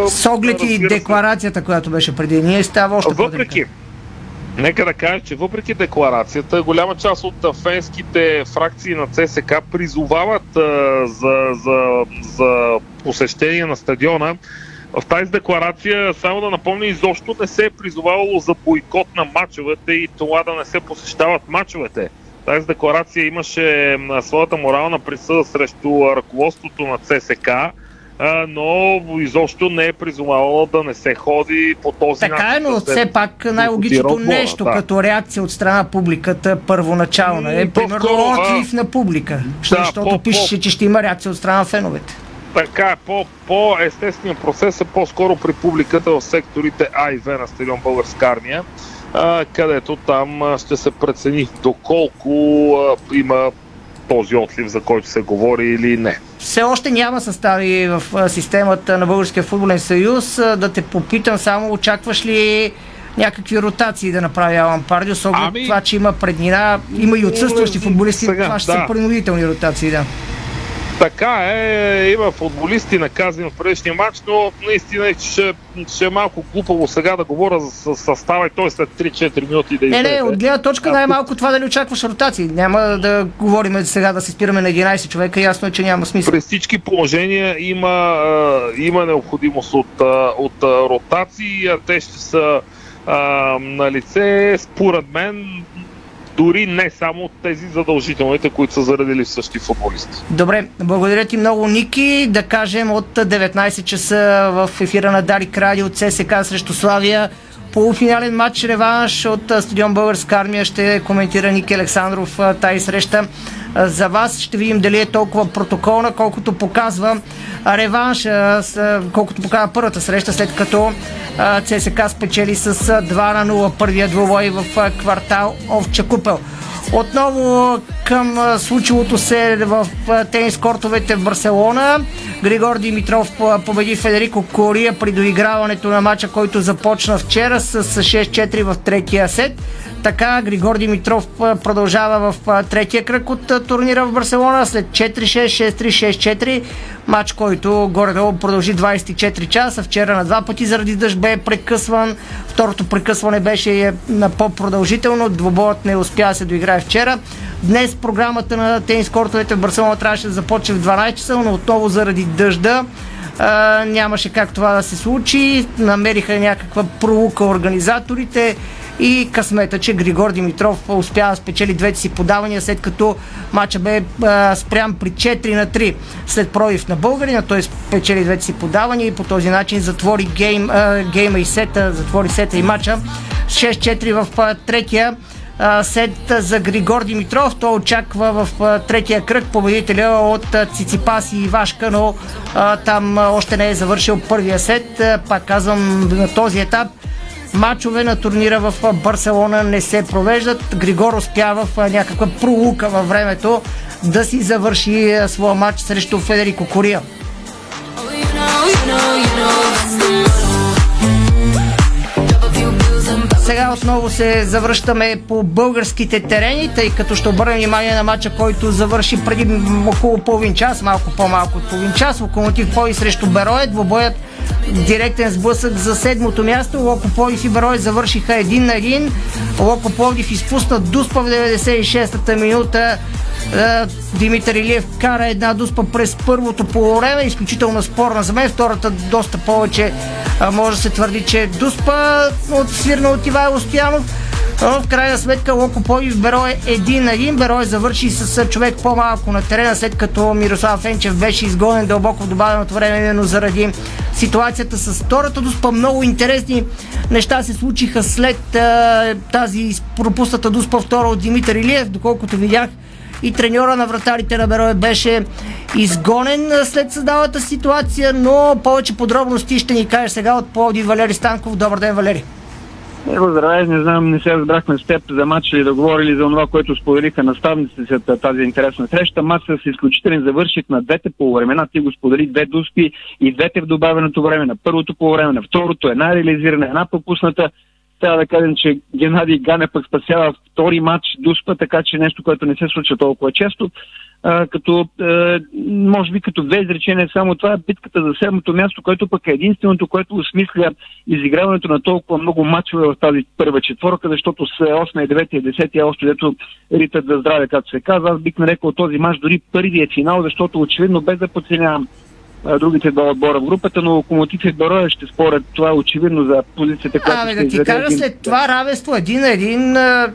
С оглед и декларацията, която беше преди ние, става още Въпреки, Нека да кажа, че въпреки декларацията, голяма част от фенските фракции на ЦСК призовават а, за, за, за посещение на стадиона в тази декларация, само да напомня, изобщо не се е призовавало за бойкот на мачовете и това да не се посещават мачовете. Тази декларация имаше на своята морална присъда срещу ръководството на ЦСК, но изобщо не е призовавала да не се ходи по този начин. Така е, но да се все пак най-логичното нещо да. като реакция от страна на публиката първоначална е, примерно, отлив на публика. да, защото по- пишеше, че ще има реакция от страна на феновете. Така е, по, по-естественият процес е по-скоро при публиката в секторите А и В на стадион Българска армия, а, където там ще се прецени доколко а, има този отлив, за който се говори или не. Все още няма състави в системата на Българския футболен съюз. Да те попитам само, очакваш ли някакви ротации да направи Алан Пардио, с оглед Ами- това, че има преднина, има и отсъстващи футболисти, Сега, това ще да. са принудителни ротации, да. Така е, има футболисти наказани в предишния матч, но наистина ще, ще е малко глупаво сега да говоря за съ- състава и той след 3-4 минути да Не, излезе. не, от гледна точка най-малко това да не очакваш ротации. Няма да говорим сега да се спираме на 11 човека, ясно е, че няма смисъл. При всички положения има, а, има необходимост от, а, от а, ротации, а те ще са а, на лице, според мен, дори не само тези задължителните, които са заредили същи футболисти. Добре, благодаря ти много, Ники. Да кажем от 19 часа в ефира на Дарик Радио ЦСК срещу Славия. Полуфинален матч, реванш от стадион Българска армия ще коментира Ники Александров тази среща. За вас ще видим дали е толкова протоколна, колкото показва реванш, колкото показва първата среща, след като ЦСК спечели с а, 2 на 0 първия двубой в квартал Овча Купел. Отново към случилото се в тенис кортовете в Барселона. Григор Димитров победи Федерико Кория при доиграването на матча, който започна вчера с 6-4 в третия сет. Така Григор Димитров продължава в третия кръг от турнира в Барселона след 4-6, 6-3, 6-4. Матч, който горе-долу продължи 24 часа. Вчера на два пъти заради дъжд бе прекъсван. Второто прекъсване беше е, на по-продължително. Двобоят не успя да се доиграе вчера. Днес програмата на тенис кортовете в Барселона трябваше да започне в 12 часа, но отново заради дъжда а, нямаше как това да се случи. Намериха някаква пролука организаторите и късмета, че Григор Димитров успя да спечели двете си подавания, след като матча бе а, спрям при 4 на 3 след пробив на българина. Той спечели двете си подавания и по този начин затвори гейм, а, гейма и сета, затвори сета и матча. 6-4 в а, третия сет за Григор Димитров. Той очаква в третия кръг победителя от Циципас и Ивашка, но а, там още не е завършил първия сет. Пак казвам, на този етап Мачове на турнира в Барселона не се провеждат. Григор успя в някаква пролука във времето да си завърши своя матч срещу Федерико Кория. Сега отново се завръщаме по българските терени, тъй като ще обърнем внимание на матча, който завърши преди около половин час, малко по-малко от половин час. Локомотив Пои срещу Берое. Двобоят директен сблъсък за седмото място. Локо Пловдив и Берой завършиха един на един. Локо Пловдив изпусна Дуспа в 96-та минута. Е, Димитър Илиев кара една дуспа през първото полувреме, изключително спорна за мен. Втората доста повече може да се твърди, че е дуспа от свирна от Ивайло Стоянов. В крайна сметка Локо Пловдив Берой един на един. Берой завърши с човек по-малко на терена, след като Мирослав Фенчев беше изгонен дълбоко в добавеното време, именно заради ситуацията с втората дуспа. Много интересни неща се случиха след а, тази пропусната дуспа втора от Димитър Илиев, доколкото видях и треньора на вратарите на Берое беше изгонен след създалата ситуация, но повече подробности ще ни каже сега от Пловди Валери Станков. Добър ден, Валери. Его здравей, не знам, не се разбрахме с теб за матч или да говорили за това, което споделиха наставниците след тази интересна среща. Матч с изключителен завършик на двете полувремена. Ти го сподели две дуспи и двете в добавеното време. На първото полувреме, на второто една реализирана, една пропусната. Трябва да кажем, че Геннадий Гане пък спасява втори матч дуспа, така че нещо, което не се случва толкова често. А, като, а, може би като две изречения, само това е битката за седмото място, което пък е единственото, което осмисля изиграването на толкова много мачове в тази първа четворка, защото с 8, 9 и 10 е още дето ритът за здраве, както се казва. Аз бих нарекал този мач дори първият финал, защото очевидно без да подценявам другите два отбора в групата, но Локомотив и Бероя ще спорят. Това е очевидно за позицията, която Абе, ще да ти кажа един- след това равенство един на един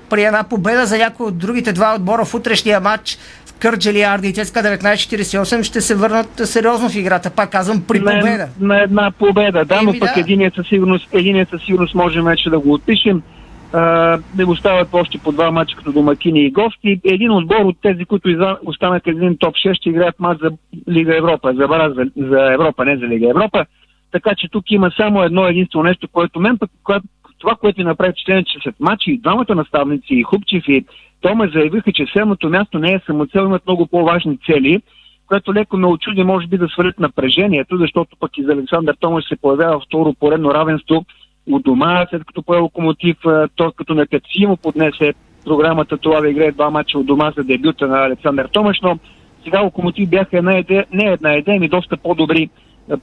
при една победа за някой от другите два отбора в утрешния матч Кърджали, Арди и Цеска 1948 ще се върнат сериозно в играта. Пак казвам, при на, победа. на една победа, да, но Еми, пък да. единият със сигурност, единият със сигурност можем вече да го отпишем. Не го стават още по два мача като домакини и гости. Един отбор от тези, които останаха един топ 6, ще играят мач за Лига Европа, за, бара, за, за Европа, не за Лига Европа. Така че тук има само едно единствено нещо, което мен пък, това, което ми направи впечатление, че след матча и двамата наставници, и Хупчев и Тома заявиха, че седмото място не е самоцел, имат много по-важни цели което леко ме очуди, може би да свалят напрежението, защото пък и за Александър Томаш се появява второ поредно равенство у дома, след като пое локомотив, а, той като на Каци поднесе програмата това да играе два мача у дома за дебюта на Александър Томаш, но сега локомотив бяха една идея, не една идея, ми доста по-добри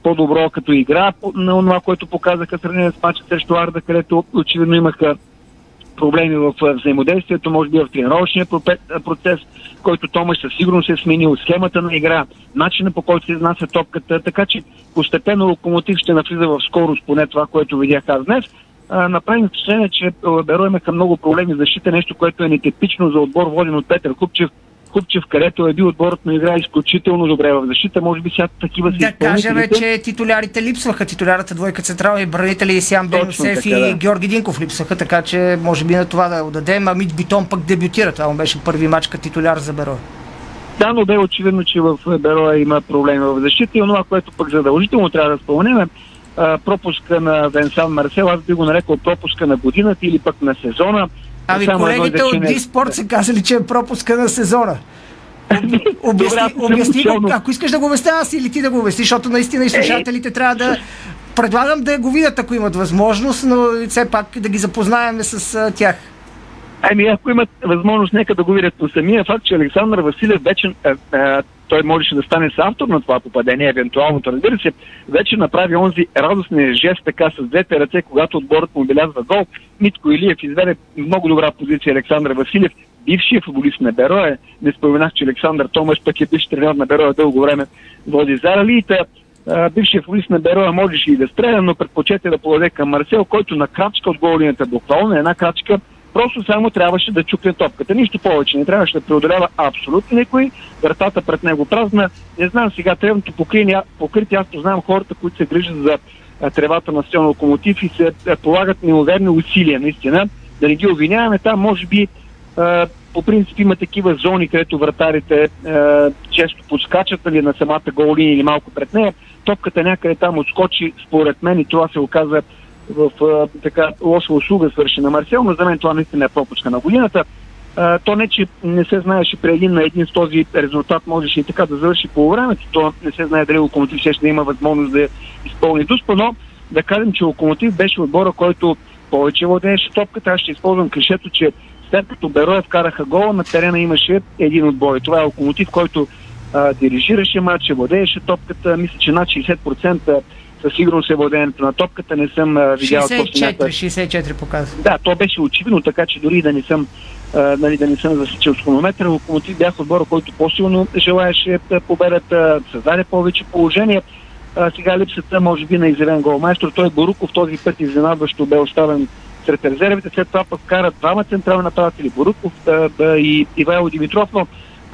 по-добро като игра. На това, което показаха сравнение с мача срещу Арда, където очевидно имаха проблеми в взаимодействието, може би в тренировъчния процес, който Томаш със сигурност е сменил схемата на игра, начина по който се изнася топката, така че постепенно локомотив ще навлиза в скорост, поне това, което видях аз днес. Направи впечатление, че Беро имаха много проблеми в защита, нещо, което е нетипично за отбор, воден от Петър Купчев. Купчев, където е бил отборът, но играе изключително добре в защита. Може би сега такива са Да кажем, че титулярите липсваха. Титулярата двойка централни бранители Сян Бенусев така, и да. Георги Динков липсваха, така че може би на това да отдадем. А Мич Битон пък дебютира. Това му беше първи матч като титуляр за Берой. Да, но бе очевидно, че в Бероя има проблеми в защита и онова, което пък задължително трябва да споменем е пропуска на Венсан Марсел. Аз би го нарекал пропуска на годината или пък на сезона. Ами Само колегите от. Диспорт са казали, че е пропуска на сезона. Обясни, съм обясни го, начално- ако искаш да го обясня аз или ти да го обясниш, защото наистина и слушателите трябва да... Предлагам да го видят, ако имат възможност, но все пак да ги запознаем с тях. Ами, ако имат възможност, нека да го видят. Но самия факт, че Александър Василев вече, а, а, той можеше да стане с автор на това попадение, евентуалното, разбира се, вече направи онзи радостния жест така с двете ръце, когато отборът му белязва гол. Митко Илиев изведе много добра позиция Александър Василев, бившия футболист на Бероя. Не споменах, че Александър Томаш пък е бивш тренер на Бероя дълго време води за лита. Бившия футболист на Бероя можеше и да стреля, но предпочете да подаде към Марсел, който на крачка от гол линията, буквално на една крачка, Просто само трябваше да чукне топката. Нищо повече. Не трябваше да преодолява абсолютно никой. Вратата пред него празна. Не знам сега тревното покритие. Аз познавам хората, които се грижат за тревата на стил локомотив и се а, полагат неуверни усилия, наистина. Да не ги обвиняваме. Там може би по принцип има такива зони, където вратарите често подскачат нали, на самата гол линия или малко пред нея. Топката някъде там отскочи, според мен, и това се оказа в а, така лоша услуга свърши на Марсел, но за мен това наистина е пропуска на годината. А, то не, че не се знаеше при един на един с този резултат можеше и така да завърши по времето, то не се знае дали Локомотив ще да има възможност да изпълни дуспа, но да кажем, че Локомотив беше отбора, който повече владееше топката. Аз ще използвам клишето, че след като Бероя вкараха гола, на терена имаше един отбой. Това е Локомотив, който а, дирижираше матча, владееше топката. Мисля, че над 60% със сигурност е владеенето на топката. Не съм а, видял точно 64, някаква 64 показва. да, то беше очевидно, така че дори да не съм, а, нали, да не съм засичал с хронометъра, Локомотив бях отбора, който по-силно желаеше да победата, създаде повече положение. А, сега липсата, може би, на изявен голмайстор. Той Боруков този път изненадващо бе оставен сред резервите. След това пък карат двама централни нападатели, Боруков а, а, и Ивайло Димитров, но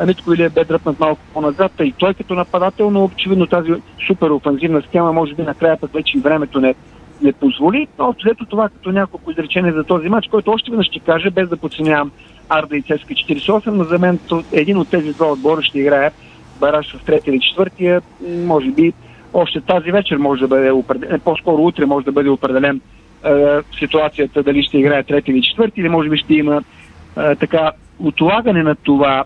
Митко Илия бе дръпнат малко по-назад, и той като нападател, но очевидно тази супер офанзивна схема, може би накрая пък вече и времето не, не позволи. Но взето това като няколко изречения за този матч, който още веднъж ще кажа, без да подценявам Арда и Цеска 48, но за мен един от тези два отбора ще играе бараж в третия или четвъртия, може би още тази вечер може да бъде определен, по-скоро утре може да бъде определен е, ситуацията дали ще играе трети или четвърти, или може би ще има е, така отлагане на това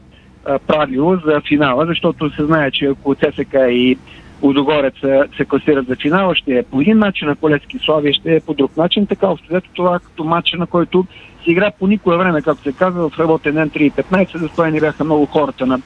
правило за финала, защото се знае, че ако ЦСК и Удогорец се, класират за финала, ще е по един начин, ако Левски Славия ще е по друг начин. Така, взето това като матча, на който се игра по никое време, както се казва, в работен ден 3.15, застояни бяха много хората на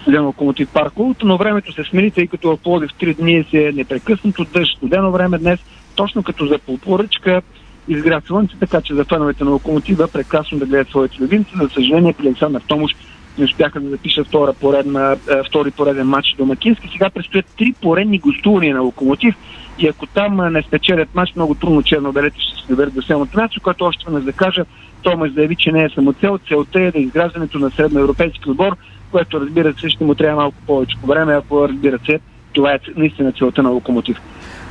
студено локомотив парк. Но времето се смени, тъй като в Плодив 3 дни се е непрекъснато дъжд, студено време днес, точно като за по поръчка изгря слънце, така че за феновете на локомотива прекрасно да гледат своите любимци. За съжаление, при Александър Томуш не успяха да запишат втора поредна, втори пореден матч домакински. Сега предстоят три поредни гостувания на Локомотив и ако там не спечелят матч, много трудно черно-белите ще се доберат до селната място, което още веднъж да кажа, Томас заяви, че не е самоцел. Целта е да изграждането на средноевропейски отбор, което разбира се ще му трябва малко повече по време, ако разбира се, това е наистина целта на Локомотив.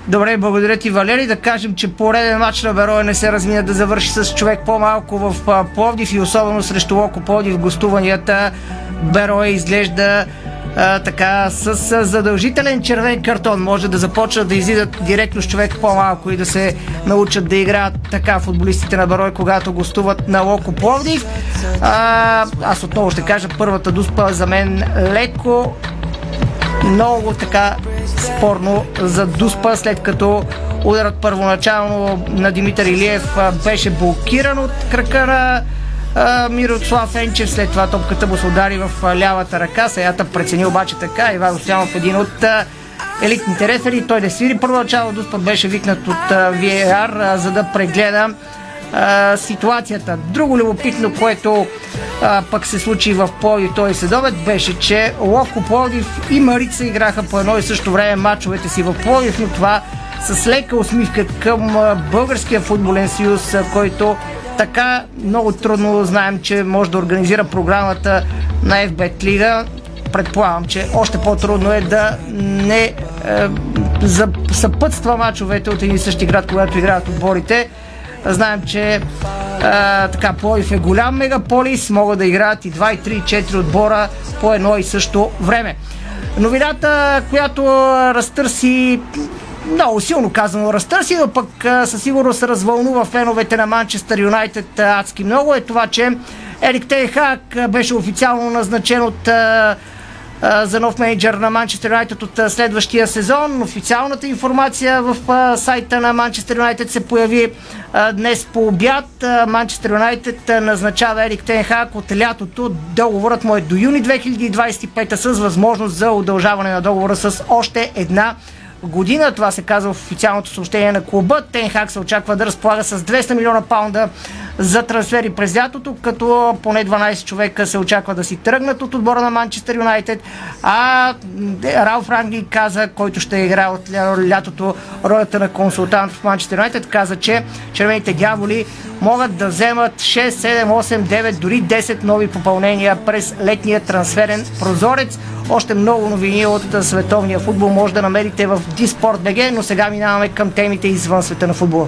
Добре, благодаря ти, Валери. Да кажем, че пореден матч на Бероя не се размина да завърши с човек по-малко в Пловдив и особено срещу Локо Пловдив гостуванията. Бероя изглежда а, така с а, задължителен червен картон. Може да започнат да излизат директно с човек по-малко и да се научат да играят така футболистите на Барой, когато гостуват на Локо Пловдив. А, аз отново ще кажа, първата дуспа за мен леко много така спорно за Дуспа, след като ударът първоначално на Димитър Илиев беше блокиран от крака на Мирослав Енчев. След това топката му се удари в лявата ръка. Сеята прецени обаче така. Ивайло Стоянов един от елитните рефери. Той не свири първоначално. Дуспа беше викнат от VAR, за да прегледа ситуацията. Друго любопитно, което а, пък се случи в Пловдив този следобед, беше, че Локо Пловдив и Марица играха по едно и също време матчовете си в Пловдив, но това с лека усмивка към Българския футболен съюз, който така много трудно знаем, че може да организира програмата на FBET Лига. Предполагам, че още по-трудно е да не е, съпътства мачовете от един и същи град, когато играят отборите. Знаем, че а, така, Пловдив е голям мегаполис, могат да играят и 2, и 3, и 4 отбора по едно и също време. Новината, която разтърси много силно казано разтърси, но пък със сигурност развълнува феновете на Манчестър Юнайтед адски много е това, че Ерик Тейхак беше официално назначен от за нов менеджер на Манчестър Юнайтед от следващия сезон. Официалната информация в сайта на Манчестър Юнайтед се появи днес по обяд. Манчестър Юнайтед назначава Ерик Тенхак от лятото. Договорът му е до юни 2025 с възможност за удължаване на договора с още една година. Това се казва в официалното съобщение на клуба. Тенхак се очаква да разполага с 200 милиона паунда за трансфери през лятото, като поне 12 човека се очаква да си тръгнат от отбора на Манчестър Юнайтед, а Ралф Ранги каза, който ще играе от лятото ролята на консултант в Манчестър Юнайтед, каза, че червените дяволи могат да вземат 6, 7, 8, 9, дори 10 нови попълнения през летния трансферен прозорец. Още много новини от световния футбол може да намерите в Диспорт.bg, но сега минаваме към темите извън света на футбола.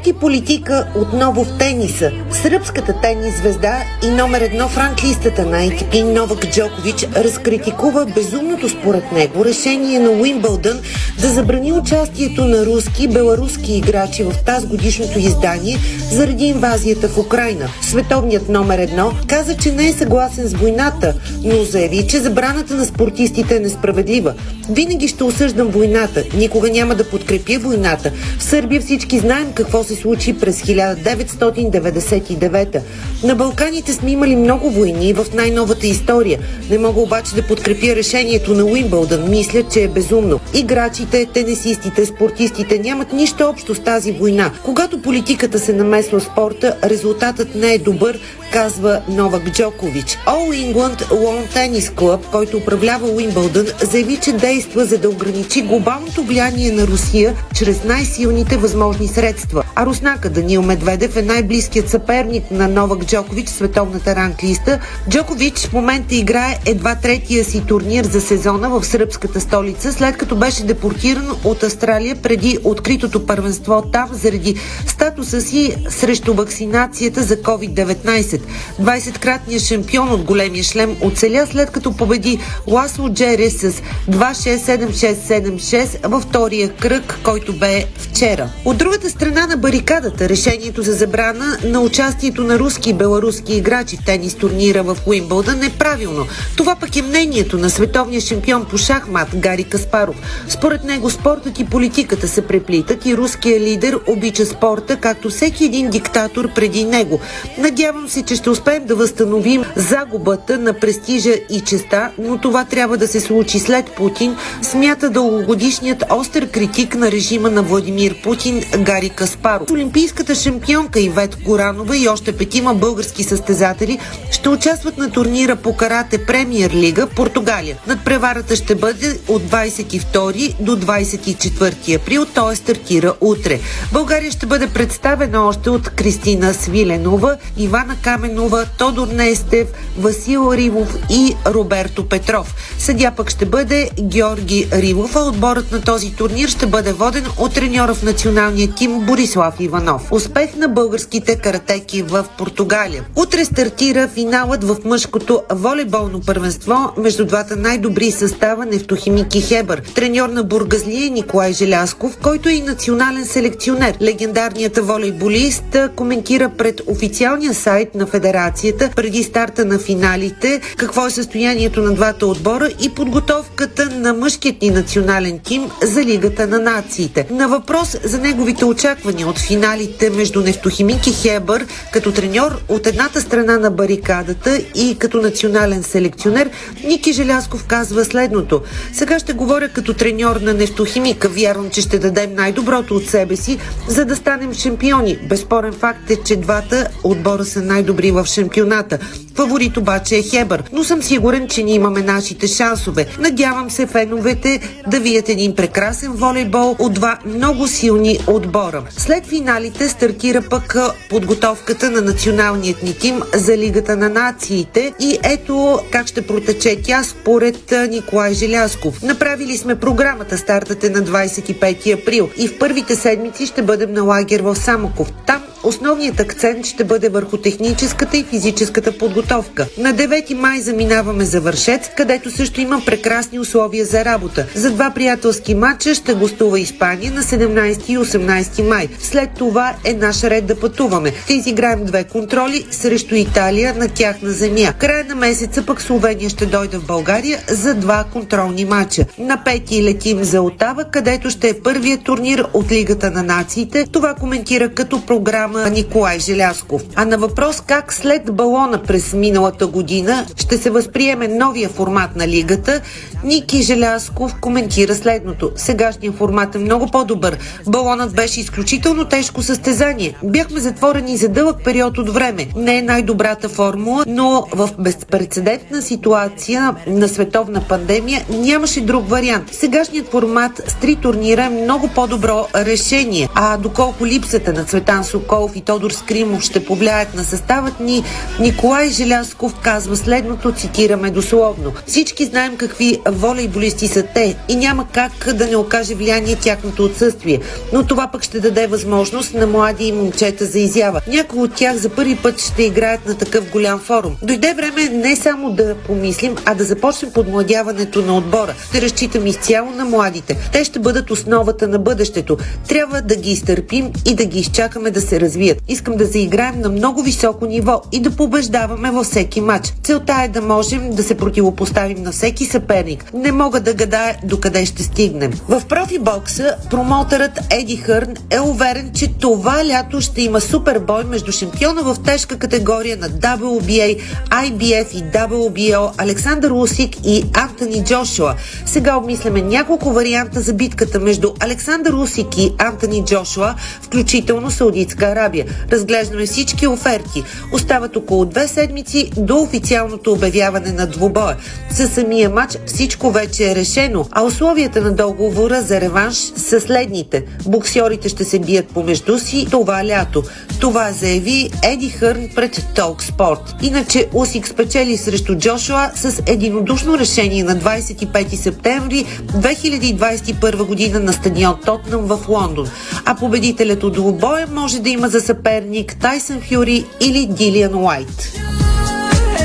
Спорт и политика отново в тениса. Сръбската тенис звезда и номер едно в ранглистата на ATP Новак Джокович разкритикува безумното според него решение на Уимбълдън да забрани участието на руски, беларуски играчи в тази годишното издание заради инвазията в Украина. Световният номер едно каза, че не е съгласен с войната, но заяви, че забраната на спортистите е несправедлива. Винаги ще осъждам войната, никога няма да подкрепя войната. В Сърбия всички знаем какво се случи през 1999. На Балканите сме имали много войни в най-новата история. Не мога обаче да подкрепя решението на Уимбълдън. Мисля, че е безумно. Играчите, тенесистите, спортистите нямат нищо общо с тази война. Когато политиката се намесва в спорта, резултатът не е добър, казва Новак Джокович. All England Lawn Tennis Club, който управлява Уимбълдън, заяви, че действа за да ограничи глобалното влияние на Русия чрез най-силните възможни средства. А руснака Даниил Медведев е най-близкият съперник на Новак Джокович в световната ранглиста. Джокович в момента играе едва третия си турнир за сезона в сръбската столица, след като беше депортиран от Австралия преди откритото първенство там заради статуса си срещу вакцинацията за COVID-19. 20-кратният шампион от големия шлем оцеля след като победи Ласло Джери с 2-6-7-6-7-6 във втория кръг, който бе вчера. От другата страна на барикадата решението за забрана на участието на руски и беларуски играчи в тенис турнира в Уимбълдън е правилно. Това пък е мнението на световния шампион по шахмат Гари Каспаров. Според него спортът и политиката се преплитат и руският лидер обича спорта, както всеки един диктатор преди него. Надявам се, че ще успеем да възстановим загубата на престижа и честа, но това трябва да се случи след Путин, смята дългогодишният остър критик на режима на Владимир Путин Гари Каспаров. Олимпийската шампионка Ивет Коранова и още петима български състезатели ще участват на турнира по карате Премиер Лига Португалия. Надпреварата ще бъде от 22 до 24 април, т.е. стартира утре. България ще бъде представена още от Кристина Свиленова, Ивана Каменова, Тодор Нестев, Васил Ривов и Роберто Петров. Съдя пък ще бъде Георги Ривов, а отборът на този турнир ще бъде воден от треньора в националния тим Борислав Иванов. Успех на българските каратеки в Португалия. Утре стартира финалът в мъжкото волейболно първенство между двата най-добри състава Нефтохимик и Хебър. Треньор на Бургазлия е Николай Желясков, който е и национален селекционер. Легендарният волейболист коментира пред официалния сайт на федерацията преди старта на финалите какво е състоянието на двата отбора и подготовката на мъжкият ни национален тим за Лигата на нациите. На въпрос за неговите очаквания от финалите между Нефтохимик и Хебър като треньор от едната страна на барикадата и като национален селекционер, Ники Желясков казва следното. Сега ще говоря като треньор на Нефтохимика. Вярвам, че ще дадем най-доброто от себе си, за да станем шампиони. Безспорен факт е, че двата отбора са най-добри в шампионата. Фаворит обаче е Хебър, но съм сигурен, че ние имаме нашите шансове. Надявам се феновете да вият един прекрасен волейбол от два много силни отбора. След финалите стартира пък подготовката на националният ни тим за Лигата на нациите и ето как ще протече тя според Николай Желясков. Направили сме програмата, стартът е на 25 април и в първите седмици ще бъдем на лагер в Самоков. Там Основният акцент ще бъде върху техническата и физическата подготовка. На 9 май заминаваме за Вършец, където също има прекрасни условия за работа. За два приятелски матча ще гостува Испания на 17 и 18 май. След това е наш ред да пътуваме. Ще изиграем две контроли срещу Италия на тяхна земя. Края на месеца пък Словения ще дойде в България за два контролни матча. На 5 летим за Отава, където ще е първият турнир от Лигата на нациите. Това коментира като програма Николай Желясков. А на въпрос как след балона през миналата година ще се възприеме новия формат на лигата, Ники Желясков коментира следното. Сегашният формат е много по-добър. Балонът беше изключително тежко състезание. Бяхме затворени за дълъг период от време. Не е най-добрата формула, но в безпредседентна ситуация на световна пандемия нямаше друг вариант. Сегашният формат с три турнира е много по-добро решение. А доколко липсата на Цветан Соколов и Тодор Скримов ще повлияят на съставът ни, Николай Желясков казва следното, цитираме дословно. Всички знаем какви волейболисти са те и няма как да не окаже влияние тяхното отсъствие. Но това пък ще даде възможност на млади момчета за изява. Някои от тях за първи път ще играят на такъв голям форум. Дойде време не само да помислим, а да започнем подмладяването на отбора. Ще разчитам изцяло на младите. Те ще бъдат основата на бъдещето. Трябва да ги изтърпим и да ги изчакаме да се развият. Искам да заиграем на много високо ниво и да побеждаваме във всеки матч. Целта е да можем да се противопоставим на всеки съперник. Не мога да гадая докъде ще стигнем. В профибокса промоутерът Еди Хърн е уверен, че това лято ще има супербой между шампиона в тежка категория на WBA, IBF и WBO Александър Усик и Антони Джошуа. Сега обмисляме няколко варианта за битката между Александър Усик и Антони Джошуа, включително Саудитска Арабия. Разглеждаме всички оферти. Остават около две седмици до официалното обявяване на двубоя. Със самия матч всичко вече е решено, а условията на договора за реванш са следните. Боксьорите ще се бият помежду си това лято. Това заяви Еди Хърн пред Talk Sport. Иначе Усик спечели срещу Джошуа с единодушно решение на 25 септември 2021 година на стадион Тотнам в Лондон. А победителят от двубоя може да има за съперник Тайсън Фюри или Дилиан Уайт.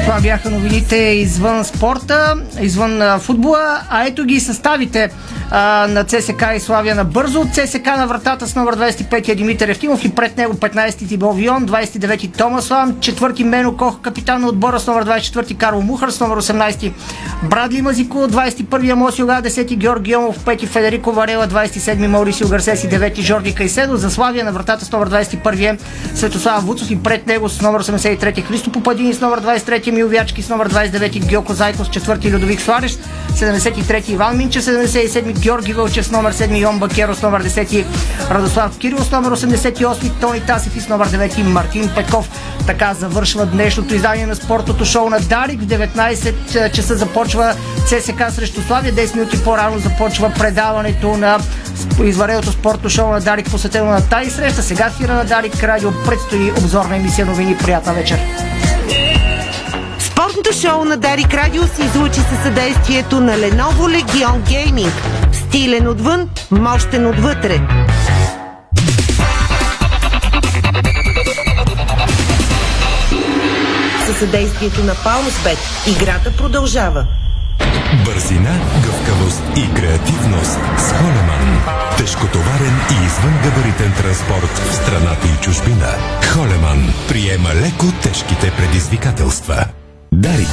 Това бяха новините извън спорта, извън футбола, а ето ги съставите а, на ЦСК и Славия на бързо. ЦСК на вратата с номер 25 е Димитър Евтимов и пред него 15-ти Тибо Вион, 29-ти Томас Лам, 4-ти Мено Кох, капитан на отбора с номер 24-ти Карл Мухър, с номер 18-ти Брадли Мазико, 21-ти Амос Юга, 10-ти Георги Йомов, 5-ти Федерико Варела, 27-ми Маурисио Гарсес и 9-ти Жорди Кайседо. За Славия на вратата с номер 21 е Светослав Вуцов и пред него с номер 83 Христо Попадини, с номер 23 Милвячки, с номер 29 Геоко Зайкос, 4 Людовик Слареш, 73 Иван Минче, 77 Георги Вълчев, с номер 7 Йон Бакеро, с номер 10 Радослав Кирил, с номер 88 Тони Тасев с номер 9 Мартин Петков. Така завършва днешното издание на спортното шоу на Дарик. В 19 часа започва ЦСК срещу Славия. 10 минути по-рано започва предаването на извареното спортно шоу на Дарик, посветено на тази среща. Сега в на Дарик Радио предстои обзорна емисия новини. Приятна вечер! Спортното шоу на Дарик Радио се излучи със съдействието на Lenovo Legion Gaming. Стилен отвън, мощен отвътре. Със съдействието на Palmsbet играта продължава. Бързина, гъвкавост и креативност с Холеман. Тежкотоварен и извънгабаритен транспорт в страната и чужбина. Холеман приема леко тежките предизвикателства. Дарик.